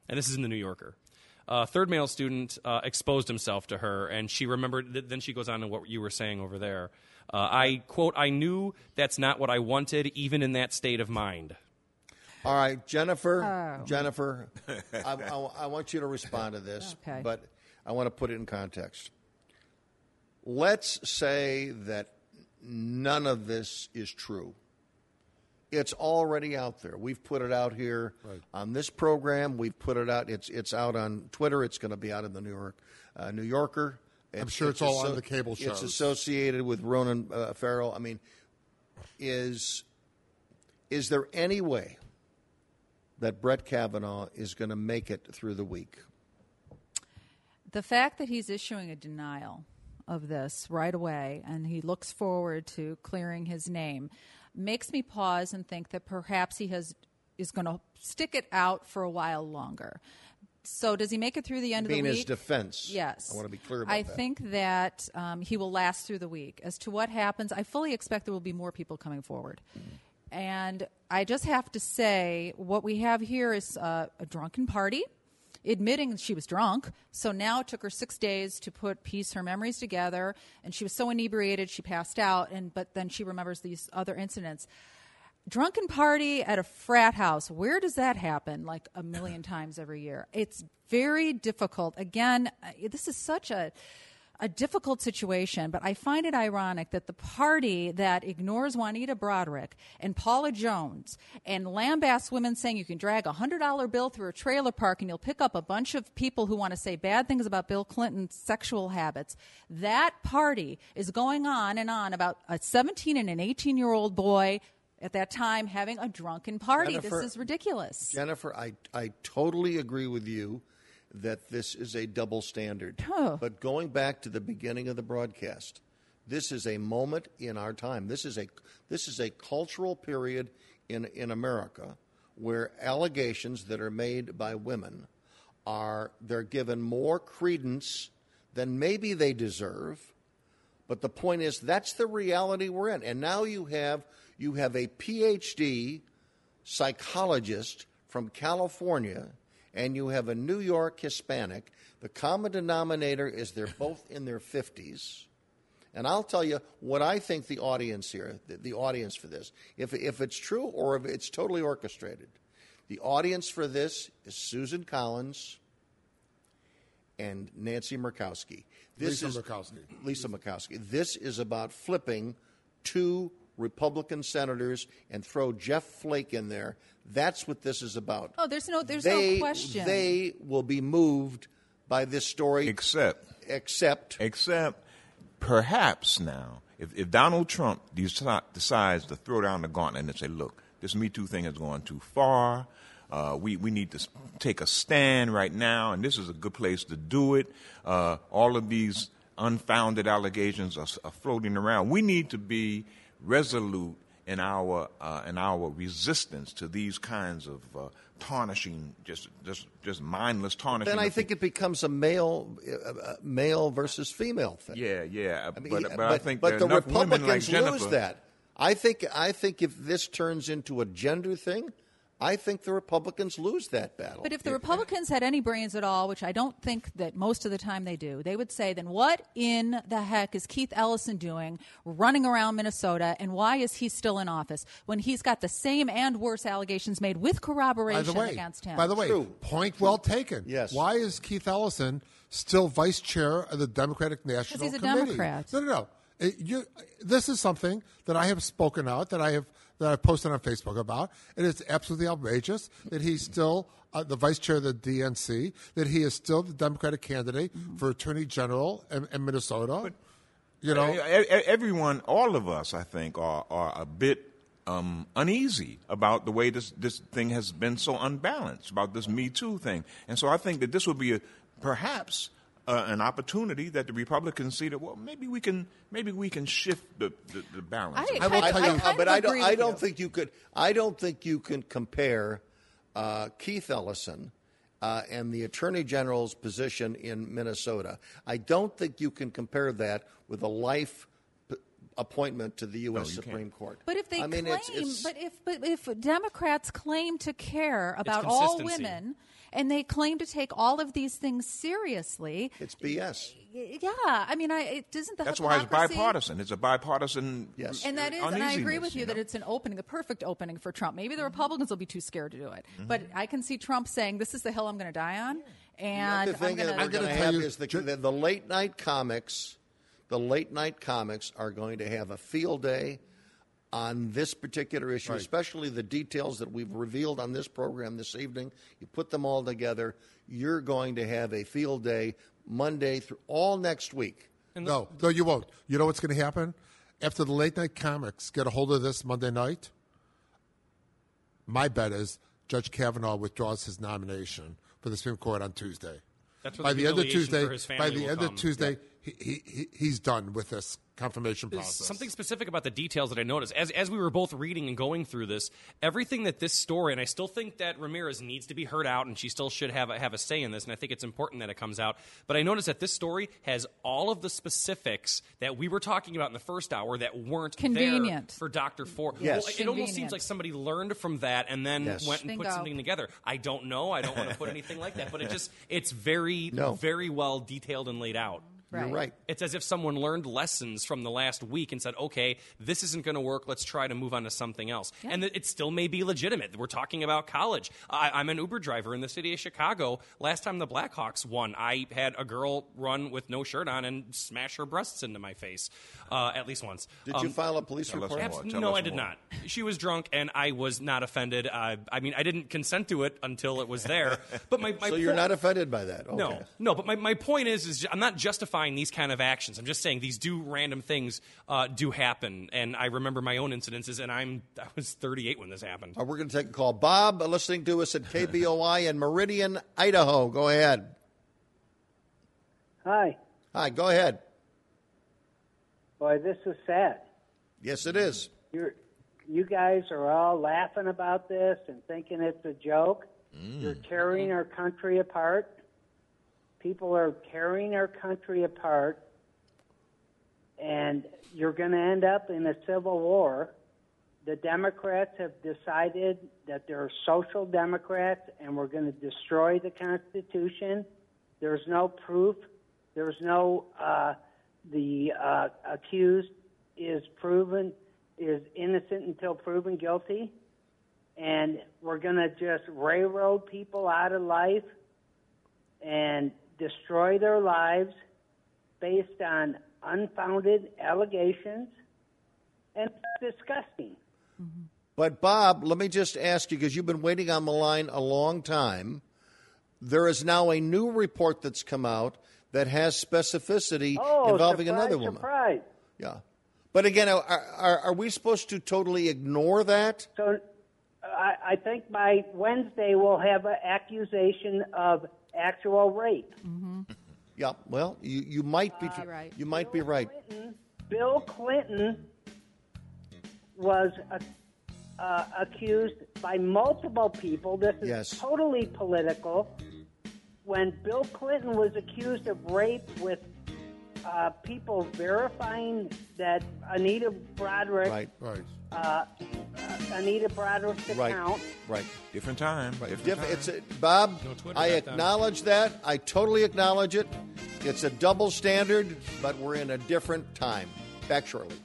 And this is in the New Yorker. Uh, third male student uh, exposed himself to her, and she remembered. Th- then she goes on to what you were saying over there. Uh, I quote: "I knew that's not what I wanted, even in that state of mind." All right, Jennifer. Oh. Jennifer, I, I- I want you to respond to this, Okay. but I want to put it in context. Let's say that none of this is true. It's already out there. We've put it out here on this program. We've put it out. It's it's out on Twitter. It's going to be out in the New York uh, New Yorker. I'm sure it's all on the cable shows. It's associated with Ronan uh, Farrell. I mean, is is there any way that Brett Kavanaugh is going to make it through the week? The fact that he's issuing a denial of this right away and he looks forward to clearing his name makes me pause and think that perhaps he has is going to stick it out for a while longer. So does he make it through the end Being of the week? his defense. Yes. I want to be clear about I that. think that um, he will last through the week. As to what happens, I fully expect there will be more people coming forward. And I just have to say, what we have here is uh, a drunken party, admitting she was drunk. So now it took her six days to put piece her memories together, and she was so inebriated she passed out. And but then she remembers these other incidents. Drunken party at a frat house. Where does that happen? Like a million times every year. It's very difficult. Again, uh, this is such a a difficult situation, but I find it ironic that the party that ignores Juanita Broaddrick and Paula Jones and lambasts women saying you can drag a $100 bill through a trailer park and you'll pick up a bunch of people who want to say bad things about Bill Clinton's sexual habits. That party is going on and on about a 17 and an 18 year old boy at that time having a drunken party. Jennifer- this is ridiculous. Jennifer, I, I totally agree with you that this is a double standard. Huh. But going back to the beginning of the broadcast, this is a moment in our time. This is a this is a cultural period in in America where allegations that are made by women are they're given more credence than maybe they deserve. But the point is that's the reality we're in. And now you have you have a PhD psychologist from California and you have a New York Hispanic. The common denominator is they're both in their 50s. And I'll tell you what I think the audience here, the, the audience for this, if, if it's true or if it's totally orchestrated, The audience for this is Susan Collins and Nancy Murkowski. This Lisa is Murkowski. Lisa Murkowski. This is about flipping two Republican senators and throw Jeff Flake in there. That's what this is about. Oh, there's no, there's they, no question. They will be moved by this story. Except, except, except, perhaps now, if, if Donald Trump deci- decides to throw down the gauntlet and say, "Look, this Me Too thing has gone too far. Uh, we we need to take a stand right now, and this is a good place to do it. Uh, all of these unfounded allegations are, are floating around. We need to be resolute in our uh, in our resistance to these kinds of uh, tarnishing, just just just mindless tarnishing. then I think it becomes a male, uh, uh, male versus female thing. Yeah, yeah. I mean, but, he- but, I think but the women like Republicans lose that. I think I think if this turns into a gender thing, I think the Republicans lose that battle. But if the Republicans had any brains at all, which I don't think that most of the time they do, they would say, then what in the heck is Keith Ellison doing running around Minnesota and why is he still in office when he's got the same and worse allegations made with By corroboration the way, against him? by the way, point well taken. Yes. Why is Keith Ellison still vice chair of the Democratic National Committee? Because he's a Committee? Democrat. No, no, no. It- you- this is something that I have spoken out, that I have that I've posted on Facebook about. It is absolutely outrageous that he's still uh, the vice chair of the DNC, that he is still the Democratic candidate for Attorney General in, in Minnesota. you know, e- everyone, all of us, I think, are are a bit um, uneasy about the way this this thing has been so unbalanced about this Me Too thing, and so I think that this would be a, perhaps uh, an opportunity that the Republicans see that well maybe we can maybe we can shift the the, the balance. I will tell you, but I don't. I don't think you could. I don't think you can compare uh, Keith Ellison uh, and the Attorney General's position in Minnesota. I don't think you can compare that with a life appointment to the U.S. you Supreme Court. But if they I mean, claim, it's, it's, but if but if Democrats claim to care about all women and they claim to take all of these things seriously, it's BS. yeah, I mean, I it doesn't. the That's why it's bipartisan. It's a bipartisan. Yes. And that is, and I agree with you, you that it's an opening, the perfect opening for Trump. Maybe the Mm-hmm. Republicans will be too scared to do it, but I can see Trump saying, "This is the hill I'm going to die on," and the thing I'm going we're going to have is the, the, the late night comics. The late night comics are going to have a field day on this particular issue, Right. especially the details that we've revealed on this program this evening. You put them all together, you're going to have a field day Monday through all next week. no, no, you won't. You know what's going to happen after the late night comics get a hold of this Monday night? My bet is Judge Kavanaugh withdraws his nomination for the Supreme Court on Tuesday. That's where by the the end of Tuesday. By the end come. of Tuesday, he, he, he, he's done with this confirmation There's process. Something specific about the details that I noticed as as we were both reading and going through this, everything that this story, and I still think that Ramirez needs to be heard out, and she still should have a, have a say in this, and I think it's important that it comes out. But I noticed that this story has all of the specifics that we were talking about in the first hour that weren't there Convenient. for Doctor Ford. Yes. Well, it almost seems like somebody learned from that and then Yes. went and put something together. I don't know. I don't want to put anything like that, but it just it's very No. very well detailed and laid out. You're Right. right. It's as if someone learned lessons from the last week and said, okay, this isn't going to work. Let's try to move on to something else. And it still may be legitimate. We're talking about college. I, I'm an Uber driver in the city of Chicago. Last time the Blackhawks won, I had a girl run with no shirt on and smash her breasts into my face uh, at least once. Did Um, you file a police report? more. Abs- no, I did more. not. She was drunk, and I was not offended. Uh, I mean, I didn't consent to it until it was there. But my, my So you're po- not offended by that? Okay. no, no, but my, my point is, is I'm not justifying these kind of actions. I'm just saying these do random things uh, do happen, and I remember my own incidences, and I'm I was 38 when this happened. Uh, we're going to take a call. Bob, uh, listening to us at KBOI in Meridian, Idaho. Go ahead. Hi. Hi, go ahead. Boy, this is sad. Yes, it is. You're, you guys are all laughing about this and thinking it's a joke. You're tearing our country apart. People are tearing our country apart, and you're going to end up in a civil war. The Democrats have decided that they're social Democrats, and we're going to destroy the Constitution. There's no proof. There's no uh, the uh, accused is proven is innocent until proven guilty, and we're going to just railroad people out of life and destroy their lives based on unfounded allegations. And it's disgusting. But Bob, let me just ask you because you've been waiting on the line a long time. There is now a new report that's come out that has specificity Oh, involving surprise, another woman. surprise. Yeah. But again, are, are, are we supposed to totally ignore that? So I, I think by Wednesday we'll have an accusation of actual rape. Yeah. Well, you, you might be Uh, right. you might be right. Bill Clinton was uh, uh, accused by multiple people. This is Yes. totally political. When Bill Clinton was accused of rape with uh, people verifying that Anita Broaddrick, Right. Right. uh, uh, Anita Broaddrick's Right. account, Right. Different time. Different Diff- time. it's a, Bob. Twitter I back then. acknowledge that. I totally acknowledge it. It's a double standard, but we're in a different time. Back shortly.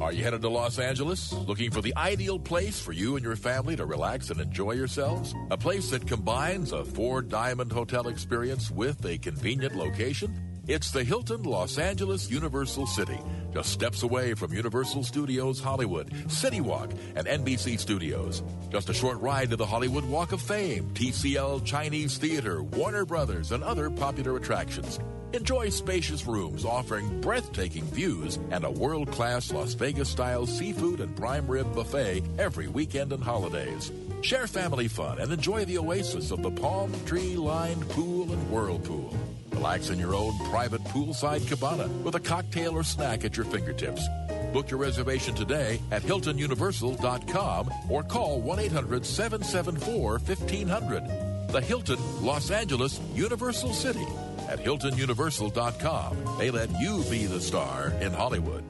Are you headed to Los Angeles? Looking for the ideal place for you and your family to relax and enjoy yourselves? A place that combines a four diamond hotel experience with a convenient location? It's the Hilton Los Angeles Universal City, just steps away from Universal Studios Hollywood, City Walk, and NBC Studios. Just a short ride to the Hollywood Walk of Fame, TCL Chinese Theater, Warner Brothers, and other popular attractions. Enjoy spacious rooms offering breathtaking views and a world class Las Vegas style seafood and prime rib buffet every weekend and holidays. Share family fun and enjoy the oasis of the palm tree lined pool and whirlpool. Relax in your own private poolside cabana with a cocktail or snack at your fingertips. Book your reservation today at HiltonUniversal.com or call 1 800 774 1500. The Hilton Los Angeles Universal City at HiltonUniversal.com. They let you be the star in Hollywood.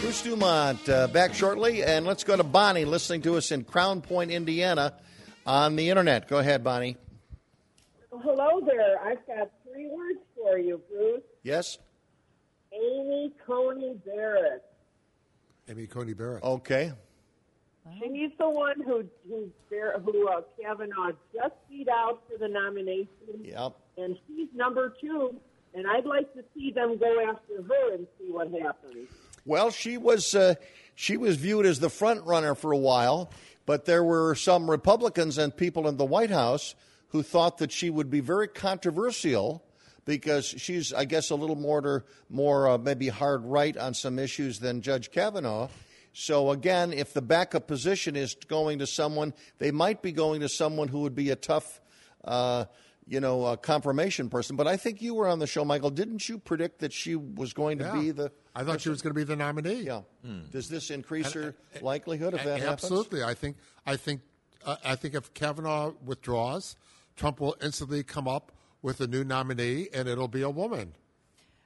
Bruce Dumont uh, back shortly, and let's go to Bonnie listening to us in Crown Point, Indiana, on the internet. Go ahead, Bonnie. Hello there. I've got three words for you, Bruce. Yes. Amy Coney Barrett. Amy Coney Barrett. Okay. She's the one who who Bar- who uh, Kavanaugh just beat out for the nomination, Yep. and she's number two. And I'd like to see them go after her and see what happens. Well, she was uh, she was viewed as the front runner for a while, but there were some Republicans and people in the White House who thought that she would be very controversial because she's, I guess, a little more more uh, maybe hard right on some issues than Judge Kavanaugh. So again, if the backup position is going to someone, they might be going to someone who would be a tough. Uh, you know, uh, confirmation person, but I think you were on the show, Michael. Didn't you predict that she was going to Yeah. be the? I thought she was going to be the nominee. Yeah. Does this increase And- her likelihood if that happens? Absolutely. I think. I think. Uh, I think if Kavanaugh withdraws, Trump will instantly come up with a new nominee, and it'll be a woman.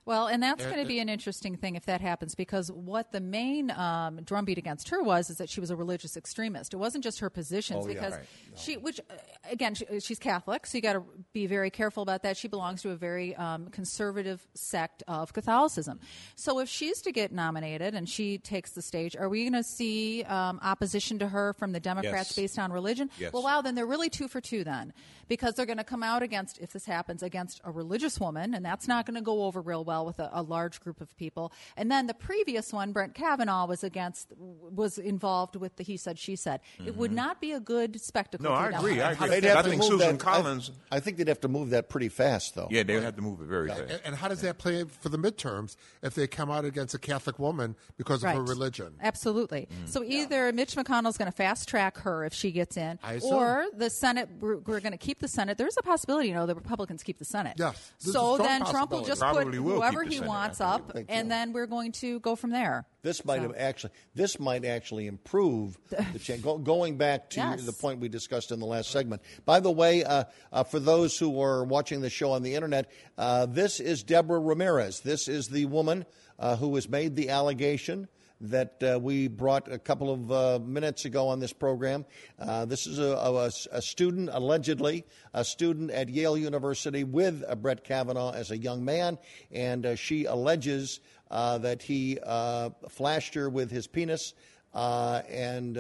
Well, and that's going to be an interesting thing if that happens because what the main um, drumbeat against her was is that she was a religious extremist. It wasn't just her positions Oh, yeah. because Right. she, which uh, again, she, she's Catholic, so you got to be very careful about that. She belongs to a very um, conservative sect of Catholicism. So if she's to get nominated and she takes the stage, are we going to see um, opposition to her from the Democrats Yes. based on religion? Yes. Well, wow, then they're really two for two then because they're going to come out against if this happens against a religious woman and that's not going to go over real well with a, a large group of people and then the previous one brent kavanaugh was against was involved with the he said she said it would mm-hmm. not be a good spectacle No, I agree. I agree. They'd have I to think move Susan that- Collins- I, I think they'd have to move that pretty fast, though. Yeah, they would have to move it very fast. And, and how does that play for the midterms if they come out against a Catholic woman because of her religion? Absolutely. Mm. So either Mitch McConnell's going to fast track her if she gets in, I or the Senate, we're, we're going to keep the Senate. There's a possibility, you know, the Republicans keep the Senate. Yes. So then Trump will just Probably put will keep whoever he wants up, think, and then we're going to go from there. This might So- have actually. This might actually improve the change. Go, going back to Yes. the point we discussed in the last segment. By the way, uh, uh, for those who are watching the show on the internet, uh, this is Deborah Ramirez. This is the woman uh, who has made the allegation that uh, we brought a couple of uh, minutes ago on this program. Uh, this is a, a, a student, allegedly, a student at Yale University with uh, Brett Kavanaugh as a young man, and uh, she alleges uh, that he flashed her with his penis, and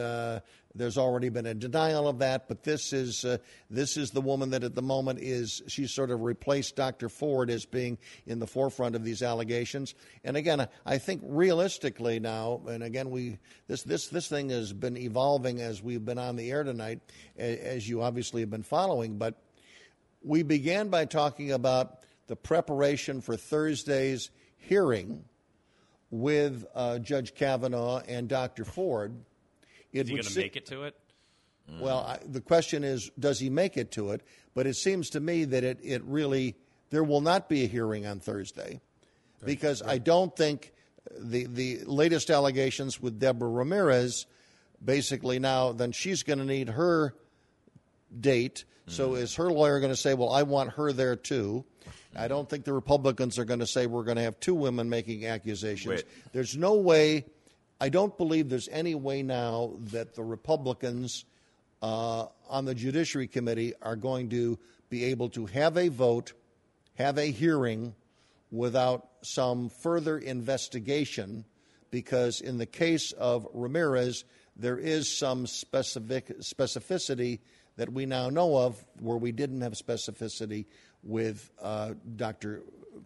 there's already been a denial of that. But this is uh, this is the woman that at the moment is she's sort of replaced Dr. Ford as being in the forefront of these allegations. And again, I think realistically now, and again, we this this this thing has been evolving as we've been on the air tonight, as you obviously have been following, but. We began by talking about the preparation for Thursday's hearing with uh, Judge Kavanaugh and Dr. Ford. Is he going to se- make it to it? Uh, well, I, the question is, does he make it to it? But it seems to me that it, it really there will not be a hearing on Thursday because I don't think the the latest allegations with Deborah Ramirez basically now then she's going to need her date. So mm. is her lawyer going to say, "Well, I want her there too"? I don't think the Republicans are going to say we're going to have two women making accusations. Wait. There's no way. I don't believe there's any way now that the Republicans uh, on the Judiciary Committee are going to be able to have a vote, have a hearing without some further investigation, because in the case of Ramirez, there is some specific specificity that we now know of where we didn't have specificity with uh, Dr.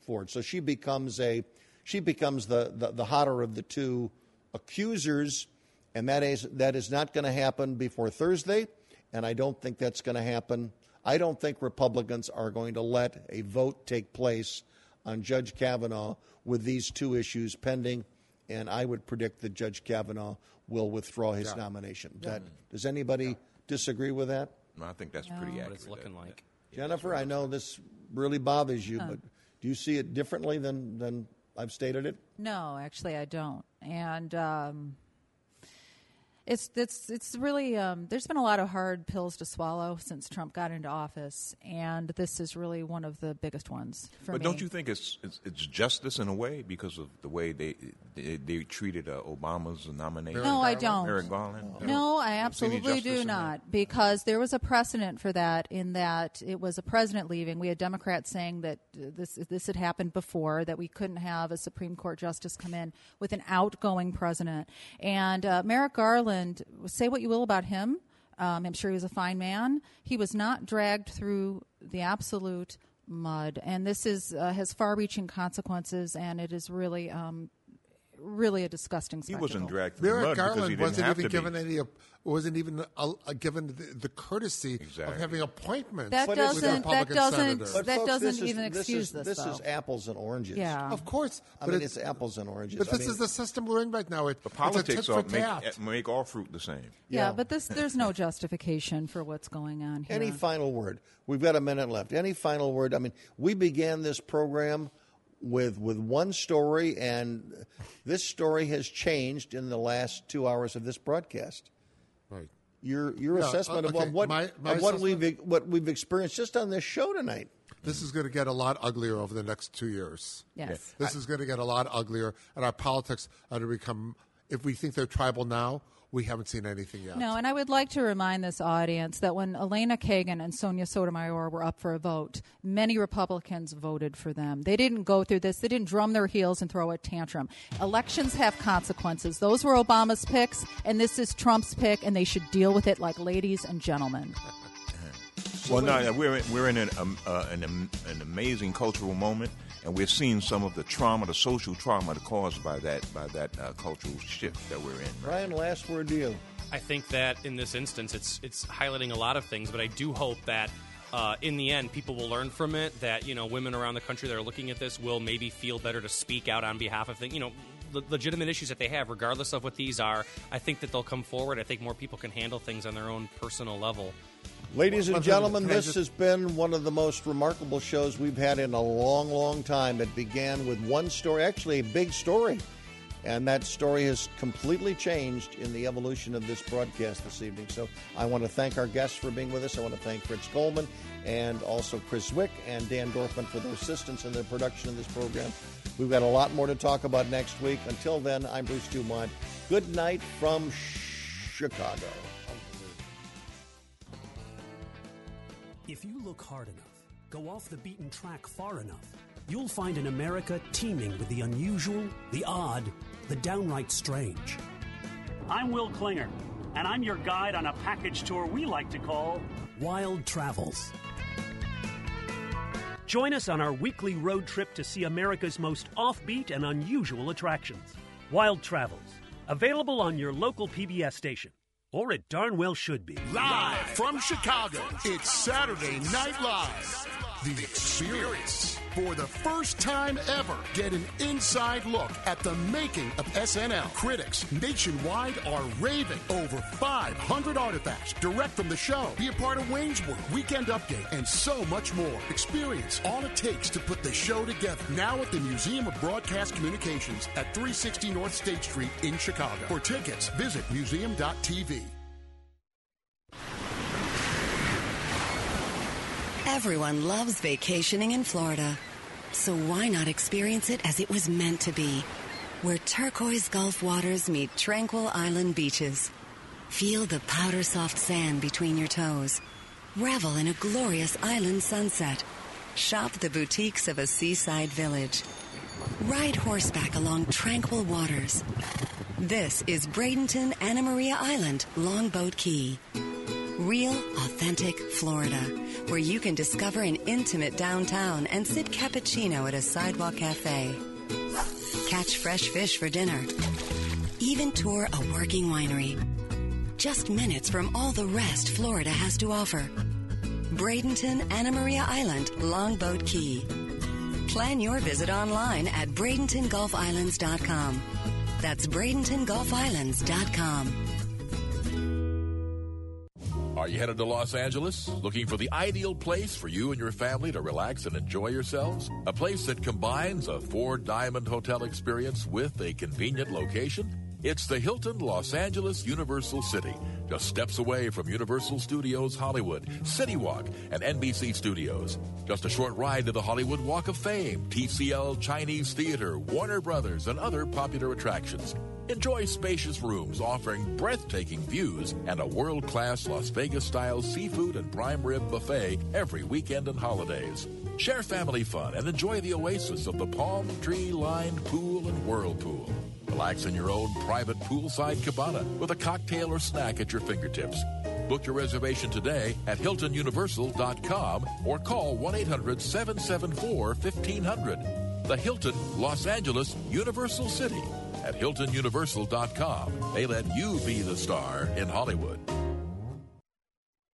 Ford. So she becomes a she becomes the, the, the hotter of the two accusers, and that is that is not going to happen before Thursday, and I don't think that's going to happen. I don't think Republicans are going to let a vote take place on Judge Kavanaugh with these two issues pending, and I would predict that Judge Kavanaugh will withdraw his Yeah. nomination. Yeah. That, does anybody disagree with that? No, I think that's No. pretty What accurate. it's looking like. Jennifer, I know this really bothers you, Huh. but do you see it differently than, than I've stated it? No, actually, I don't. And um, it's it's it's really um, there's been a lot of hard pills to swallow since Trump got into office, and this is really one of the biggest ones for but me. don't you think it's, it's it's justice in a way because of the way they they, they treated uh, Obama's nomination? No, I don't. Merrick Garland. No, I absolutely do in that? not, because there was a precedent for that. In that it was a president leaving. We had Democrats saying that this this had happened before, that we couldn't have a Supreme Court justice come in with an outgoing president. And uh, Merrick Garland, say what you will about him, um, I'm sure he was a fine man. He was not dragged through the absolute mud, and this is uh, has far-reaching consequences, and it is really. Um, Really a disgusting He wasn't dragged through the Merrick mud because he Garland didn't wasn't have even to be. given any, wasn't even uh, uh, given the, the courtesy of having appointments. That with doesn't- that doesn't- But that folks, doesn't this is- even this excuse is, this, This is apples and oranges. Yeah. Of course, I mean, it's- it's apples and oranges. But I this mean- is the system we're in right now. It, The it's politics a tit are for make, tat. make all fruit the same. Yeah, but this there's no justification for what's going on here. Any final word? We've got a minute left. Any final word? I mean, we began this program with with one story, and this story has changed in the last two hours of this broadcast. Right. Your your Yeah, assessment uh, of what my- my of what we've what we've experienced just on this show tonight. This is going to get a lot uglier over the next two years. Yes. This is going to get a lot uglier, and our politics are to become. If we think they're tribal now, we haven't seen anything yet. No, and I would like to remind this audience that when Elena Kagan and Sonia Sotomayor were up for a vote, many Republicans voted for them. They didn't go through this. They didn't drum their heels and throw a tantrum. Elections have consequences. Those were Obama's picks, and this is Trump's pick, and they should deal with it like ladies and gentlemen. Well, no, no, we're in, we're in an, um, uh, an, am- an amazing cultural moment, and we're seeing some of the trauma, the social trauma caused by that by that uh, cultural shift that we're in. Brian, last word to you. I think that in this instance, it's it's highlighting a lot of things, but I do hope that. Uh, in the end, people will learn from it. That you know, women around the country that are looking at this will maybe feel better to speak out on behalf of things. You know, le- legitimate issues that they have, regardless of what these are. I think that they'll come forward. I think more people can handle things on their own personal level. Ladies and gentlemen, this has been one of the most remarkable shows we've had in a long, long time. It began with one story, actually a big story, and that story has completely changed in the evolution of this broadcast this evening. So I want to thank our guests for being with us. I want to thank Fritz Coleman and also Chris Wick and Dan Dorfman for their assistance in the production of this program. We've got a lot more to talk about next week. Until then, I'm Bruce Dumont. Good night from Chicago. If you look hard enough, go off the beaten track far enough, you'll find an America teeming with the unusual, the odd, the downright strange. I'm Will Klinger, and I'm your guide on a package tour we like to call Wild Travels. Join us on our weekly road trip to see America's most offbeat and unusual attractions. Wild Travels, available on your local PBS station, or it darn well should be. Live from Chicago, it's Saturday Night Live. The Experience. For the first time ever, get an inside look at the making of SNL. Critics nationwide are raving. Over 500 artifacts direct from the show. Be a part of Wayne's World, Weekend Update, and so much more. Experience all it takes to put the show together. Now at the Museum of Broadcast Communications at 360 North State Street in Chicago. For tickets, visit museum.tv. Everyone loves vacationing in Florida. So why not experience it as it was meant to be? Where turquoise Gulf waters meet tranquil island beaches. Feel the powder soft sand between your toes. Revel in a glorious island sunset. Shop the boutiques of a seaside village. Ride horseback along tranquil waters. This is Bradenton Anna Maria Island, Longboat Key. Real, authentic Florida, where you can discover an intimate downtown and sip cappuccino at a sidewalk cafe. Catch fresh fish for dinner. Even tour a working winery. Just minutes from all the rest Florida has to offer. Bradenton, Anna Maria Island, Longboat Key. Plan your visit online at BradentonGulfIslands.com. That's BradentonGulfIslands.com. Are you headed to Los Angeles? Looking for the ideal place for you and your family to relax and enjoy yourselves? A place that combines a four diamond hotel experience with a convenient location? It's the Hilton Los Angeles Universal City, just steps away from Universal Studios Hollywood, City Walk, and NBC Studios. Just a short ride to the Hollywood Walk of Fame, TCL Chinese Theater, Warner Brothers, and other popular attractions. Enjoy spacious rooms offering breathtaking views and a world class Las Vegas style seafood and prime rib buffet every weekend and holidays. Share family fun and enjoy the oasis of the palm tree lined pool and whirlpool. Relax in your own private poolside cabana with a cocktail or snack at your fingertips. Book your reservation today at HiltonUniversal.com or call 1 800 774 1500. The Hilton Los Angeles Universal City at HiltonUniversal.com. They let you be the star in Hollywood.